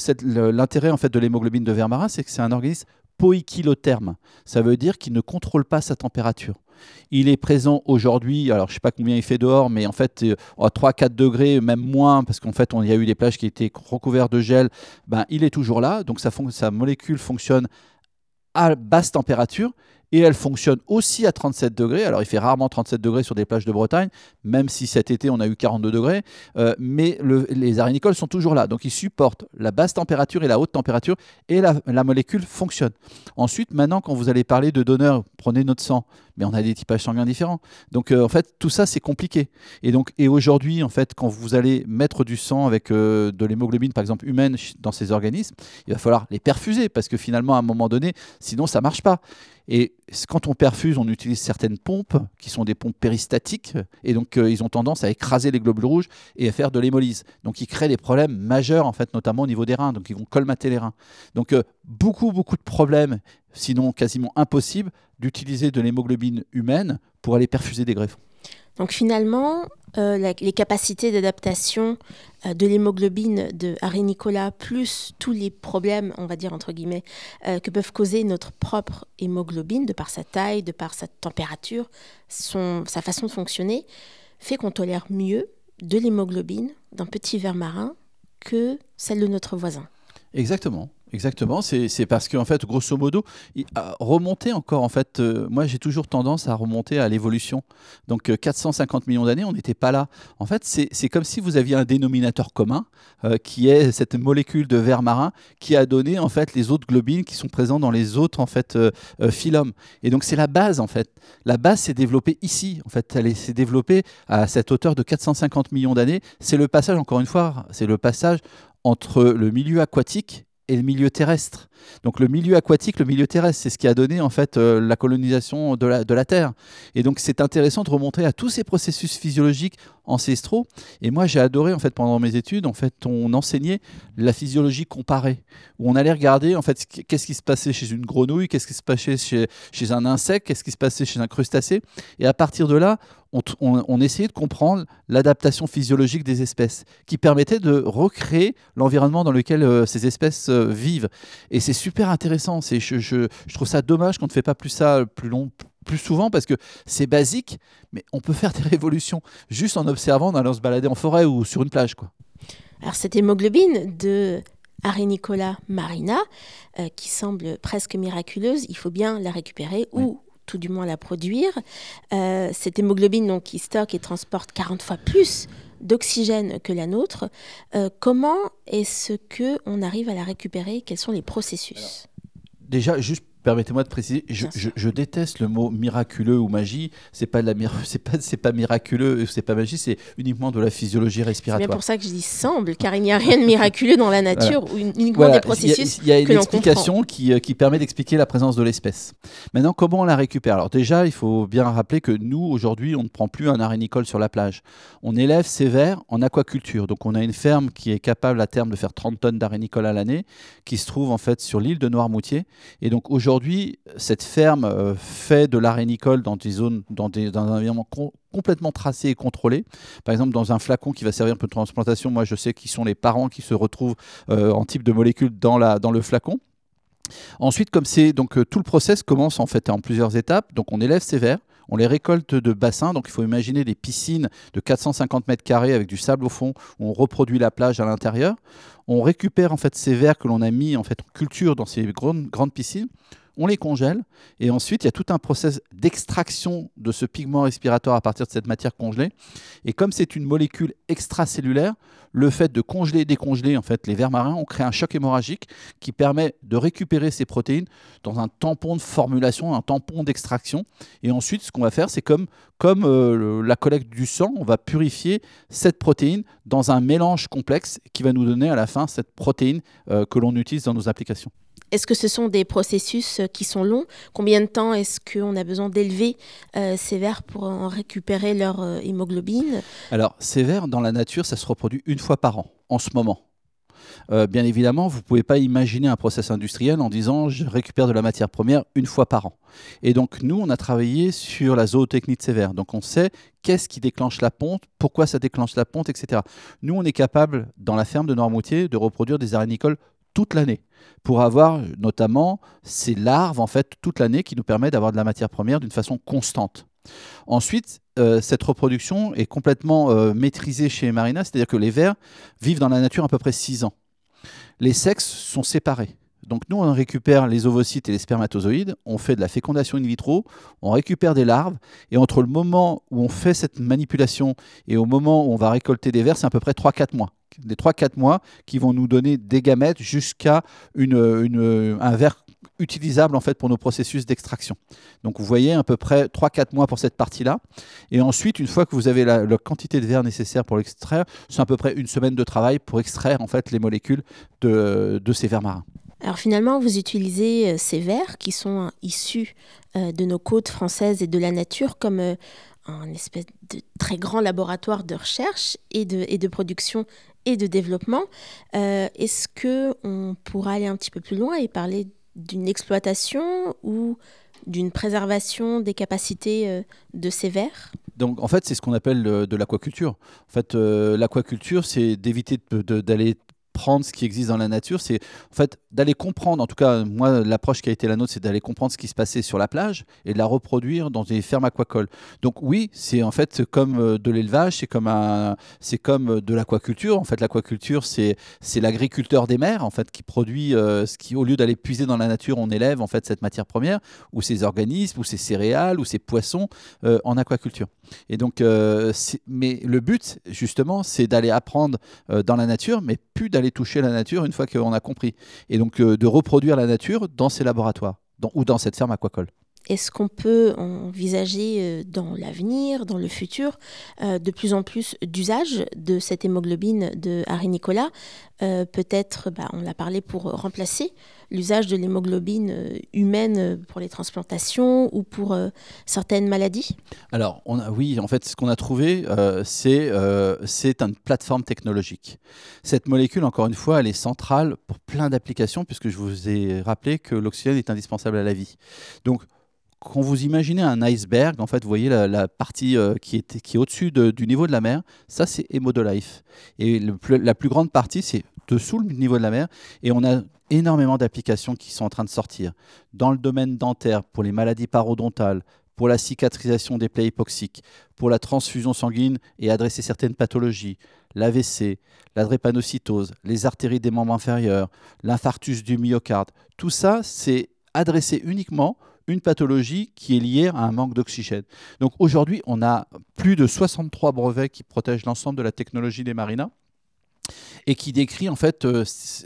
l'intérêt en fait de l'hémoglobine de verre marin, c'est que c'est un organisme poikilotherme. Ça veut dire qu'il ne contrôle pas sa température. Il est présent aujourd'hui, alors je ne sais pas combien il fait dehors, mais en fait euh, à 3-4 degrés, même moins, parce qu'en fait on y a eu des plages qui étaient recouvertes de gel, ben, il est toujours là, donc sa molécule fonctionne à basse température et elle fonctionne aussi à 37 degrés. Alors il fait rarement 37 degrés sur des plages de Bretagne, même si cet été on a eu 42 degrés, euh, mais les arénicoles sont toujours là. Donc ils supportent la basse température et la haute température et la, la molécule fonctionne. Ensuite, maintenant quand vous allez parler de donneurs, prenez notre sang, mais on a des typages sanguins différents. Donc euh, en fait tout ça c'est compliqué. Et donc et aujourd'hui en fait quand vous allez mettre du sang avec euh, de l'hémoglobine par exemple humaine dans ces organismes, il va falloir les perfuser parce que finalement à un moment donné, sinon ça marche pas. Et quand on perfuse, on utilise certaines pompes qui sont des pompes péristatiques, et donc euh, ils ont tendance à écraser les globules rouges et à faire de l'hémolyse. Donc ils créent des problèmes majeurs, en fait, notamment au niveau des reins. Donc ils vont colmater les reins. Donc euh, beaucoup, beaucoup de problèmes, sinon quasiment impossible, d'utiliser de l'hémoglobine humaine pour aller perfuser des greffons. Donc finalement, euh, les capacités d'adaptation euh, de l'hémoglobine de Harry Nicolas, plus tous les problèmes, on va dire entre guillemets, euh, que peuvent causer notre propre hémoglobine, de par sa taille, de par sa température, son, sa façon de fonctionner, fait qu'on tolère mieux de l'hémoglobine d'un petit ver marin que celle de notre voisin. Exactement. Exactement, c'est parce qu'en fait, grosso modo, remonter encore, en fait, euh, moi j'ai toujours tendance à remonter à l'évolution. Donc 450 euh, millions d'années, on n'était pas là. En fait, c'est comme si vous aviez un dénominateur commun, euh, qui est cette molécule de verre marin, qui a donné en fait les autres globines qui sont présents dans les autres en fait phylums. Et donc c'est la base en fait. La base s'est développée ici. En fait, elle s'est développée à cette hauteur de 450 millions d'années. C'est le passage, encore une fois, c'est le passage entre le milieu aquatique et le milieu terrestre. Donc le milieu aquatique, le milieu terrestre, c'est ce qui a donné en fait euh, la colonisation de la, de la Terre. Et donc c'est intéressant de remonter à tous ces processus physiologiques ancestraux. Et moi j'ai adoré en fait pendant mes études, en fait on enseignait la physiologie comparée, où on allait regarder en fait qu'est-ce qui se passait chez une grenouille, qu'est-ce qui se passait chez, chez un insecte, qu'est-ce qui se passait chez un crustacé. Et à partir de là, on, essayait de comprendre l'adaptation physiologique des espèces, qui permettait de recréer l'environnement dans lequel euh, ces espèces euh, vivent. Et c'est super intéressant. Je, je, je, trouve ça dommage qu'on ne fait pas plus ça plus long, plus souvent parce que c'est basique, mais on peut faire des révolutions juste en observant, en allant se balader en forêt ou sur une plage. Quoi. Alors cette hémoglobine de Nicolas Marina, euh, qui semble presque miraculeuse, il faut bien la récupérer ou tout du moins la produire. Euh, cette hémoglobine donc, qui stocke et transporte 40 fois plus d'oxygène que la nôtre. Euh, comment est-ce que on arrive à la récupérer? Quels sont les processus? Déjà, juste Permettez-moi de préciser, je, déteste le mot miraculeux ou magie. C'est pas de la c'est pas c'est pas miraculeux, c'est pas magie, c'est uniquement de la physiologie respiratoire. C'est bien pour ça que je dis semble, car il n'y a rien de miraculeux dans la nature, ou uniquement des processus. Il y a, une explication qui, euh, qui, permet d'expliquer la présence de l'espèce. Maintenant, comment on la récupère? Alors déjà, il faut bien rappeler que nous aujourd'hui, on ne prend plus un arénicole sur la plage. On élève ces vers en aquaculture. Donc on a une ferme qui est capable à terme de faire 30 tonnes d'arénicole à l'année, qui se trouve en fait sur l'île de Noirmoutier. Et donc aujourd'hui aujourd'hui, cette ferme euh, fait de l'arénicole dans des zones, dans, un environnement complètement tracé et contrôlé. Par exemple, dans un flacon qui va servir pour transplantation, moi je sais qui sont les parents qui se retrouvent euh, en type de molécule dans, la, dans le flacon. Ensuite, comme c'est donc euh, tout le process commence en fait en plusieurs étapes. Donc on élève ces vers, on les récolte de bassins. Donc il faut imaginer des piscines de 450 mètres carrés avec du sable au fond où on reproduit la plage à l'intérieur. On récupère en fait ces vers que l'on a mis en fait culture dans ces grandes piscines on les congèle, et ensuite il y a tout un process d'extraction de ce pigment respiratoire à partir de cette matière congelée. Et comme c'est une molécule extracellulaire, le fait de congeler et décongeler en fait, les vers marins, on crée un choc hémorragique qui permet de récupérer ces protéines dans un tampon de formulation, un tampon d'extraction. Et ensuite, ce qu'on va faire, c'est comme, comme euh, la collecte du sang, on va purifier cette protéine dans un mélange complexe qui va nous donner à la fin cette protéine euh, que l'on utilise dans nos applications. Est-ce que ce sont des processus euh, qui sont longs? Combien de temps est-ce qu'on a besoin d'élever euh, ces vers pour en récupérer leur euh, hémoglobine? Alors, ces vers, dans la nature, ça se reproduit une fois par an, en ce moment. bien évidemment, vous ne pouvez pas imaginer un process industriel en disant je récupère de la matière première une fois par an. Et donc nous, on a travaillé sur la zootechnie de ces vers. Donc on sait qu'est-ce qui déclenche la ponte, pourquoi ça déclenche la ponte, etc. Nous, on est capable, dans la ferme de Normoutier, de reproduire des arénicoles toute l'année pour avoir notamment ces larves en fait toute l'année qui nous permet d'avoir de la matière première d'une façon constante. Ensuite, euh, cette reproduction est complètement euh, maîtrisée chez Marina, c'est-à-dire que les vers vivent dans la nature à peu près 6 ans. Les sexes sont séparés. Donc nous, on récupère les ovocytes et les spermatozoïdes, on fait de la fécondation in vitro, on récupère des larves, et entre le moment où on fait cette manipulation et au moment où on va récolter des vers, c'est à peu près 3-4 mois. Les 3-4 mois qui vont nous donner des gamètes jusqu'à une, un ver utilisable en fait pour nos processus d'extraction. Donc vous voyez à peu près 3-4 mois pour cette partie-là. Et ensuite, une fois que vous avez la, quantité de verre nécessaire pour l'extraire, c'est à peu près une semaine de travail pour extraire en fait les molécules de, de ces vers marins. Alors finalement, vous utilisez euh, ces vers qui sont euh, issus euh, de nos côtes françaises et de la nature comme un espèce de très grand laboratoire de recherche et de, et de production et de développement. Est-ce que on pourra aller un petit peu plus loin et parler d'une exploitation ou d'une préservation des capacités de ces vers? Donc en fait, c'est ce qu'on appelle de l'aquaculture. En fait, l'aquaculture, c'est d'éviter d'aller ce qui existe dans la nature, c'est en fait d'aller comprendre, en tout cas moi l'approche qui a été la nôtre, c'est d'aller comprendre ce qui se passait sur la plage et de la reproduire dans des fermes aquacoles. Donc oui, c'est en fait comme euh, de l'élevage, c'est comme un, comme euh, de l'aquaculture. En fait, l'aquaculture c'est c'est l'agriculteur des mers en fait qui produit euh, ce qui au lieu d'aller puiser dans la nature, on élève en fait cette matière première ou ces organismes ou ces céréales ou ces poissons en aquaculture. Et donc, mais le but justement, c'est d'aller apprendre dans la nature, mais plus d'aller toucher la nature une fois qu'on a compris. Et donc euh, de reproduire la nature dans ces laboratoires ou dans cette ferme aquacole. Est-ce qu'on peut envisager euh, dans l'avenir, dans le futur, euh, de plus en plus d'usage de cette hémoglobine de Harry Nicolas? Peut-être, bah, on l'a parlé pour remplacer l'usage de l'hémoglobine humaine pour les transplantations ou pour certaines maladies? Alors, oui, en fait, ce qu'on a trouvé, c'est c'est une plateforme technologique. Cette molécule, encore une fois, elle est centrale pour plein d'applications, puisque je vous ai rappelé que l'oxygène est indispensable à la vie. Donc, quand vous imaginez un iceberg, en fait, vous voyez la, partie euh, qui est, qui est au-dessus du niveau de la mer, ça c'est Life. Et la plus grande partie, c'est dessous le niveau de la mer. Et on a énormément d'applications qui sont en train de sortir. Dans le domaine dentaire, pour les maladies parodontales, pour la cicatrisation des plaies hypoxiques, pour la transfusion sanguine et adresser certaines pathologies, l'AVC, la drépanocytose, les artéries des membres inférieurs, l'infarctus du myocarde. Tout ça, c'est adressé uniquement une pathologie qui est liée à un manque d'oxygène. Donc aujourd'hui, on a plus de 63 brevets qui protègent l'ensemble de la technologie des marinas et qui décrit en fait euh,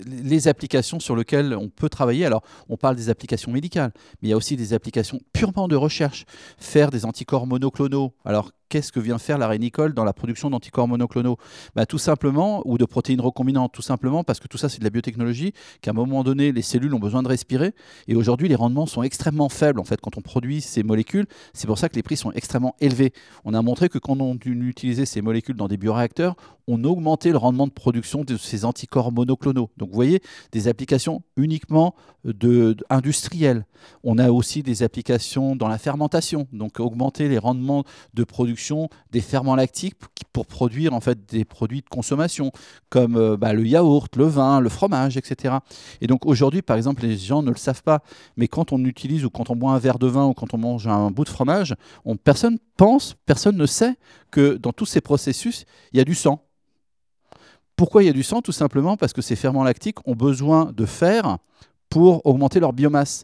les applications sur lesquelles on peut travailler. Alors, on parle des applications médicales, mais il y a aussi des applications purement de recherche. Faire des anticorps monoclonaux. Alors, qu'est-ce que vient faire la rénicole dans la production d'anticorps monoclonaux bah, Tout simplement, ou de protéines recombinantes, tout simplement parce que tout ça, c'est de la biotechnologie, qu'à un moment donné, les cellules ont besoin de respirer. Et aujourd'hui, les rendements sont extrêmement faibles en fait quand on produit ces molécules. C'est pour ça que les prix sont extrêmement élevés. On a montré que quand on utilisait ces molécules dans des bioréacteurs, on augmentait le rendement de production de ces anticorps monoclonaux. Donc vous voyez, des applications uniquement de, industrielles. On a aussi des applications dans la fermentation, donc augmenter les rendements de production des ferments lactiques pour produire en fait des produits de consommation comme euh, bah, le yaourt, le vin, le fromage, etc. Et donc aujourd'hui, par exemple, les gens ne le savent pas, mais quand on utilise ou quand on boit un verre de vin ou quand on mange un bout de fromage, on, personne pense, personne ne sait que dans tous ces processus, il y a du sang. Pourquoi il y a du sang? Tout simplement parce que ces ferments lactiques ont besoin de fer pour augmenter leur biomasse.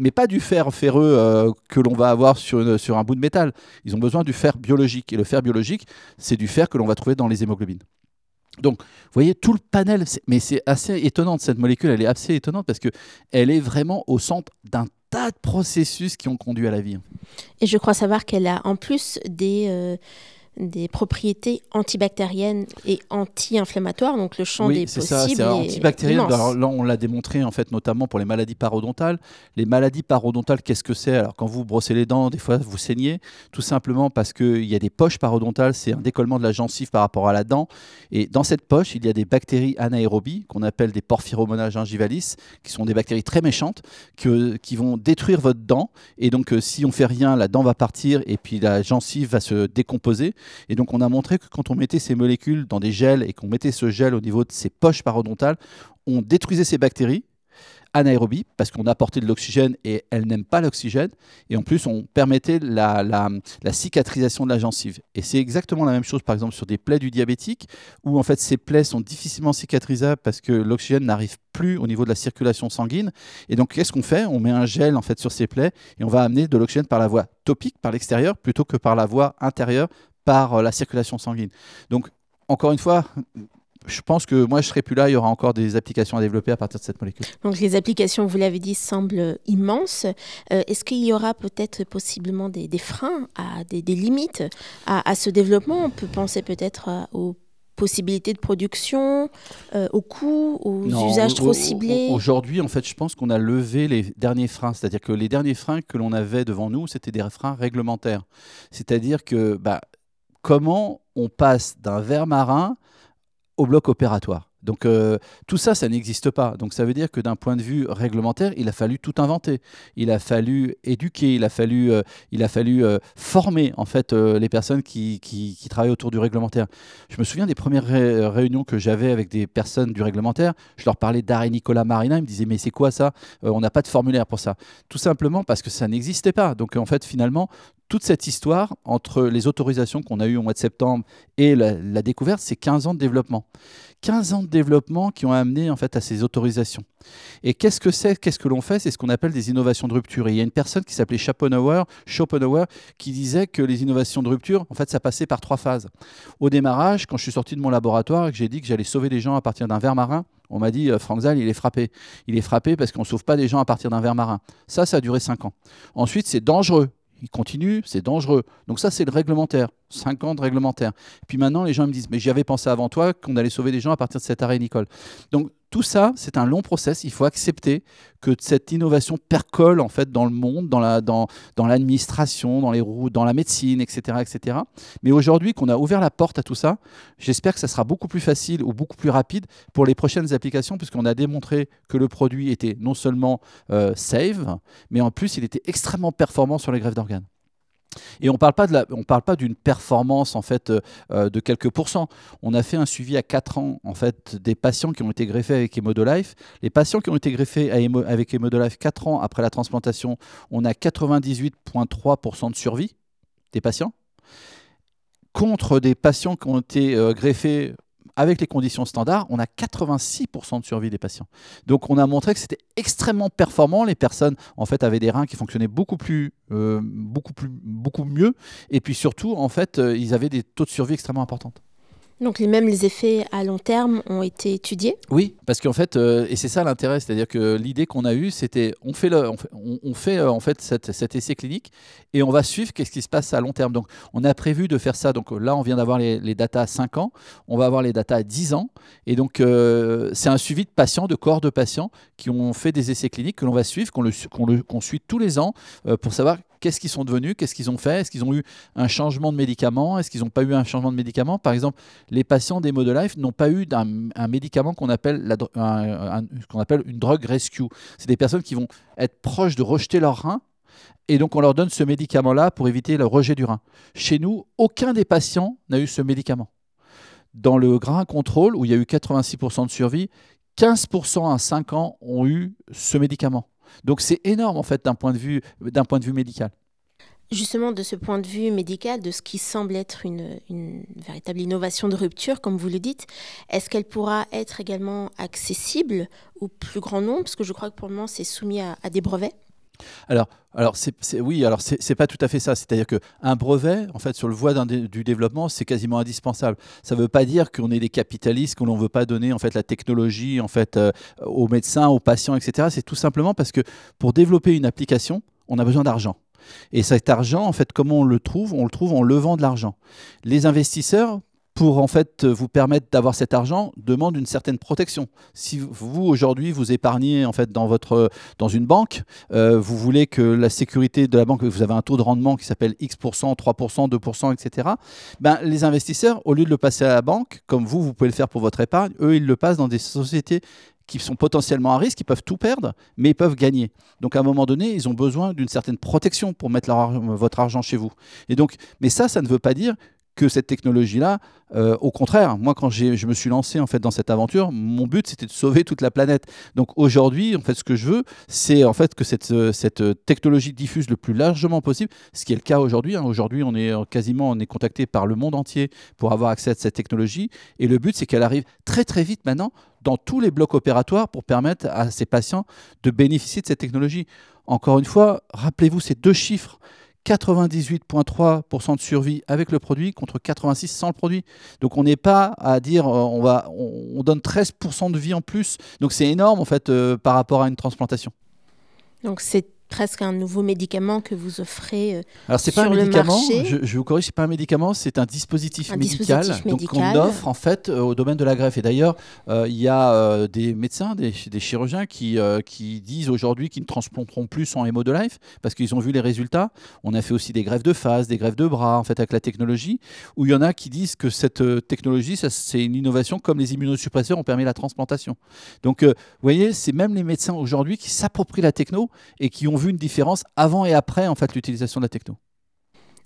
Mais pas du fer ferreux euh, que l'on va avoir sur, sur un bout de métal. Ils ont besoin du fer biologique. Et le fer biologique, c'est du fer que l'on va trouver dans les hémoglobines. Donc, vous voyez, tout le panel, mais c'est assez étonnant, cette molécule, elle est assez étonnante parce qu'elle est vraiment au centre d'un tas de processus qui ont conduit à la vie. Et je crois savoir qu'elle a en plus des... Euh, des propriétés antibactériennes et anti-inflammatoires, donc le champ des possibles. C'est ça, c'est antibactérien. là, on l'a démontré en fait, notamment pour les maladies parodontales. Les maladies parodontales, qu'est-ce que c'est? Alors, quand vous brossez les dents, des fois vous saignez, tout simplement parce qu'il y a des poches parodontales, c'est un décollement de la gencive par rapport à la dent. Et dans cette poche, il y a des bactéries anaérobies qu'on appelle des porphyromonas gingivalis, qui sont des bactéries très méchantes, que, qui vont détruire votre dent. Et donc, euh, si on fait rien, la dent va partir et puis la gencive va se décomposer. Et donc on a montré que quand on mettait ces molécules dans des gels et qu'on mettait ce gel au niveau de ces poches parodontales, on détruisait ces bactéries anaérobie parce qu'on apportait de l'oxygène et elles n'aiment pas l'oxygène. Et en plus, on permettait la, la, cicatrisation de la gencive. Et c'est exactement la même chose, par exemple, sur des plaies du diabétique, où en fait ces plaies sont difficilement cicatrisables parce que l'oxygène n'arrive plus au niveau de la circulation sanguine. Et donc, qu'est-ce qu'on fait? On met un gel en fait sur ces plaies et on va amener de l'oxygène par la voie topique, par l'extérieur, plutôt que par la voie intérieure, par euh, la circulation sanguine. Donc, encore une fois, je pense que moi, je serai plus là. Il y aura encore des applications à développer à partir de cette molécule. Donc les applications, vous l'avez dit, semblent immenses. Euh, Est-ce qu'il y aura peut-être possiblement des, des freins, à, des, des limites à, à, ce développement? On peut penser peut-être aux possibilités de production, euh, aux coûts, aux Non, usages trop ciblés? Aujourd'hui, en fait, je pense qu'on a levé les derniers freins. C'est-à-dire que les derniers freins que l'on avait devant nous, c'était des freins réglementaires. C'est-à-dire que bah, comment on passe d'un verre marin au bloc opératoire donc euh, tout ça, ça n'existe pas. Donc ça veut dire que d'un point de vue réglementaire, il a fallu tout inventer. Il a fallu éduquer, il a fallu, euh, il a fallu euh, former en fait les personnes qui, travaillent autour du réglementaire. Je me souviens des premières ré- réunions que j'avais avec des personnes du réglementaire. Je leur parlais d'art et Nicolas Marina. Ils me disaient mais c'est quoi ça? On n'a pas de formulaire pour ça. Tout simplement parce que ça n'existait pas. Donc en fait finalement toute cette histoire entre les autorisations qu'on a eues au mois de septembre et la, découverte, c'est 15 ans de développement. 15 ans de développement qui ont amené en fait à ces autorisations. Et qu'est-ce que c'est Qu'est-ce que l'on fait? C'est ce qu'on appelle des innovations de rupture. Et il y a une personne qui s'appelait Schopenhauer, Schopenhauer, qui disait que les innovations de rupture, en fait, ça passait par trois phases. Au démarrage, quand je suis sorti de mon laboratoire et que j'ai dit que j'allais sauver les gens à partir d'un verre marin, on m'a dit, euh, Franck Zal, il est frappé. Il est frappé parce qu'on ne sauve pas des gens à partir d'un verre marin. Ça, ça a duré 5 ans. Ensuite, c'est dangereux. Il continue, c'est dangereux. Donc ça, c'est le réglementaire. 5 ans de réglementaire. Puis maintenant, les gens me disent, mais j'y avais pensé avant toi qu'on allait sauver des gens à partir de cet arrêt, Nicole. Donc tout ça, c'est un long process. Il faut accepter que cette innovation percole en fait dans le monde, dans la dans, dans l'administration, dans les routes, dans la médecine, etc., etc. Mais aujourd'hui, qu'on a ouvert la porte à tout ça, j'espère que ça sera beaucoup plus facile ou beaucoup plus rapide pour les prochaines applications, puisqu'on a démontré que le produit était non seulement euh, safe, mais en plus, il était extrêmement performant sur les greffes d'organes. Et on on parle pas d'une performance en fait euh, de quelques pourcents. On a fait un suivi à 4 ans en fait des patients qui ont été greffés avec Hemodolife. Les patients qui ont été greffés avec Hemodolife 4 ans après la transplantation, on a 98,3% de survie des patients contre des patients qui ont été euh, greffés avec les conditions standards, on a 86% de survie des patients. Donc on a montré que c'était extrêmement performant. Les personnes en fait avaient des reins qui fonctionnaient beaucoup plus, euh, beaucoup plus, beaucoup mieux. Et puis surtout en fait, euh, ils avaient des taux de survie extrêmement importants. Donc les mêmes les effets à long terme ont été étudiés Oui, parce qu'en fait, euh, et c'est ça l'intérêt, c'est-à-dire que l'idée qu'on a eue, c'était on fait, on fait, euh, en fait cet essai clinique et on va suivre qu'est-ce qui se passe à long terme. Donc on a prévu de faire ça. Donc là, on vient d'avoir les, les datas à 5 ans, on va avoir les datas à 10 ans. Et donc euh, c'est un suivi de patients, de corps de patients qui ont fait des essais cliniques que l'on va suivre, qu'on le- qu'on suit tous les ans pour savoir qu'est-ce qu'ils sont devenus, qu'est-ce qu'ils ont fait, est-ce qu'ils ont eu un changement de médicament, est-ce qu'ils n'ont pas eu un changement de médicament? Par exemple, les patients des de Life n'ont pas eu un médicament qu'on appelle, une drug rescue. C'est des personnes qui vont être proches de rejeter leur rein et donc on leur donne ce médicament-là pour éviter le rejet du rein. Chez nous, aucun des patients n'a eu ce médicament. Dans le grain contrôle, où il y a eu 86% de survie, 15% à 5 ans ont eu ce médicament. Donc c'est énorme en fait d'un point de vue, point de vue médical. Justement, de ce point de vue médical, de ce qui semble être une, véritable innovation de rupture, comme vous le dites, est-ce qu'elle pourra être également accessible au plus grand nombre? Parce que je crois que pour le moment, c'est soumis à des brevets. Alors, alors oui, alors c'est, pas tout à fait ça. C'est-à-dire qu'un brevet, en fait, sur le voie du développement, c'est quasiment indispensable. Ça ne veut pas dire qu'on est des capitalistes, qu'on ne veut pas donner en fait la technologie en fait euh, aux médecins, aux patients, etc. C'est tout simplement parce que pour développer une application, on a besoin d'argent. Et cet argent, en fait, comment on le trouve? On le trouve en levant de l'argent. Les investisseurs, pour en fait vous permettre d'avoir cet argent, demandent une certaine protection. Si vous aujourd'hui vous épargnez en fait dans votre dans une banque, euh, vous voulez que la sécurité de la banque, vous avez un taux de rendement qui s'appelle X%, 3%, 2%, etc. Ben, les investisseurs, au lieu de le passer à la banque, comme vous, vous pouvez le faire pour votre épargne, eux, ils le passent dans des sociétés qui sont potentiellement à risque, qui peuvent tout perdre, mais ils peuvent gagner. Donc à un moment donné, ils ont besoin d'une certaine protection pour mettre votre argent chez vous. Et donc, mais ça, ça ne veut pas dire que cette technologie-là, euh, au contraire, moi quand je me suis lancé en fait dans cette aventure, mon but c'était de sauver toute la planète. Donc aujourd'hui, en fait, ce que je veux, c'est en fait que cette, cette technologie diffuse le plus largement possible, ce qui est le cas aujourd'hui. Hein. Aujourd'hui, on est quasiment on est contacté par le monde entier pour avoir accès à cette technologie, et le but c'est qu'elle arrive très très vite maintenant dans tous les blocs opératoires pour permettre à ces patients de bénéficier de cette technologie. Encore une fois, rappelez-vous ces deux chiffres. 98,3% de survie avec le produit contre 86 sans le produit. Donc on n'est pas à dire euh, on, va, on, donne 13% de vie en plus. Donc c'est énorme en fait euh, par rapport à une transplantation. Donc c'est presque un nouveau médicament que vous offrez euh, Alors c'est pas un médicament, je, je, vous corrige, c'est pas un médicament, c'est un dispositif médical, donc qu'on offre en fait euh, au domaine de la greffe. Et d'ailleurs, euh, il y a des médecins, des, chirurgiens qui, qui disent aujourd'hui qu'ils ne transplanteront plus en hémo de life parce qu'ils ont vu les résultats. On a fait aussi des greffes de face, des greffes de bras en fait avec la technologie. Où il y en a qui disent que cette technologie, c'est une innovation comme les immunosuppresseurs ont permis la transplantation. Donc, vous voyez, c'est même les médecins aujourd'hui qui s'approprient la techno et qui ont vu une différence avant et après en fait l'utilisation de la techno.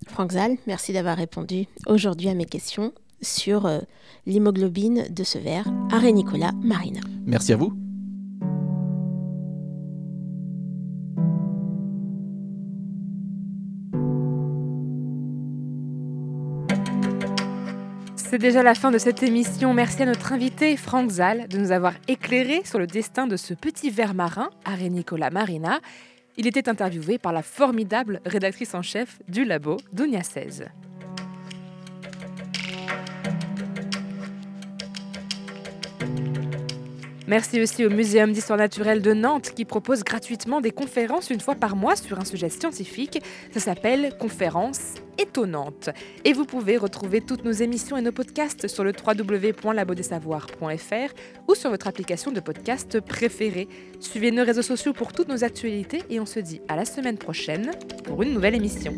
Franck Zal, merci d'avoir répondu aujourd'hui à mes questions sur euh, l'hémoglobine de ce verre. Arrêt Nicolas Marina. Merci à vous. C'est déjà la fin de cette émission. Merci à notre invité Franck Zal de nous avoir éclairé sur le destin de ce petit ver marin, Arrêt Nicolas Marina. Il était interviewé par la formidable rédactrice en chef du labo, Dunia 16. Merci aussi au Muséum d'histoire naturelle de Nantes qui propose gratuitement des conférences une fois par mois sur un sujet scientifique. Ça s'appelle Conférences étonnantes. Et vous pouvez retrouver toutes nos émissions et nos podcasts sur le www.labodesavoirs.fr ou sur votre application de podcast préférée. Suivez nos réseaux sociaux pour toutes nos actualités et on se dit à la semaine prochaine pour une nouvelle émission.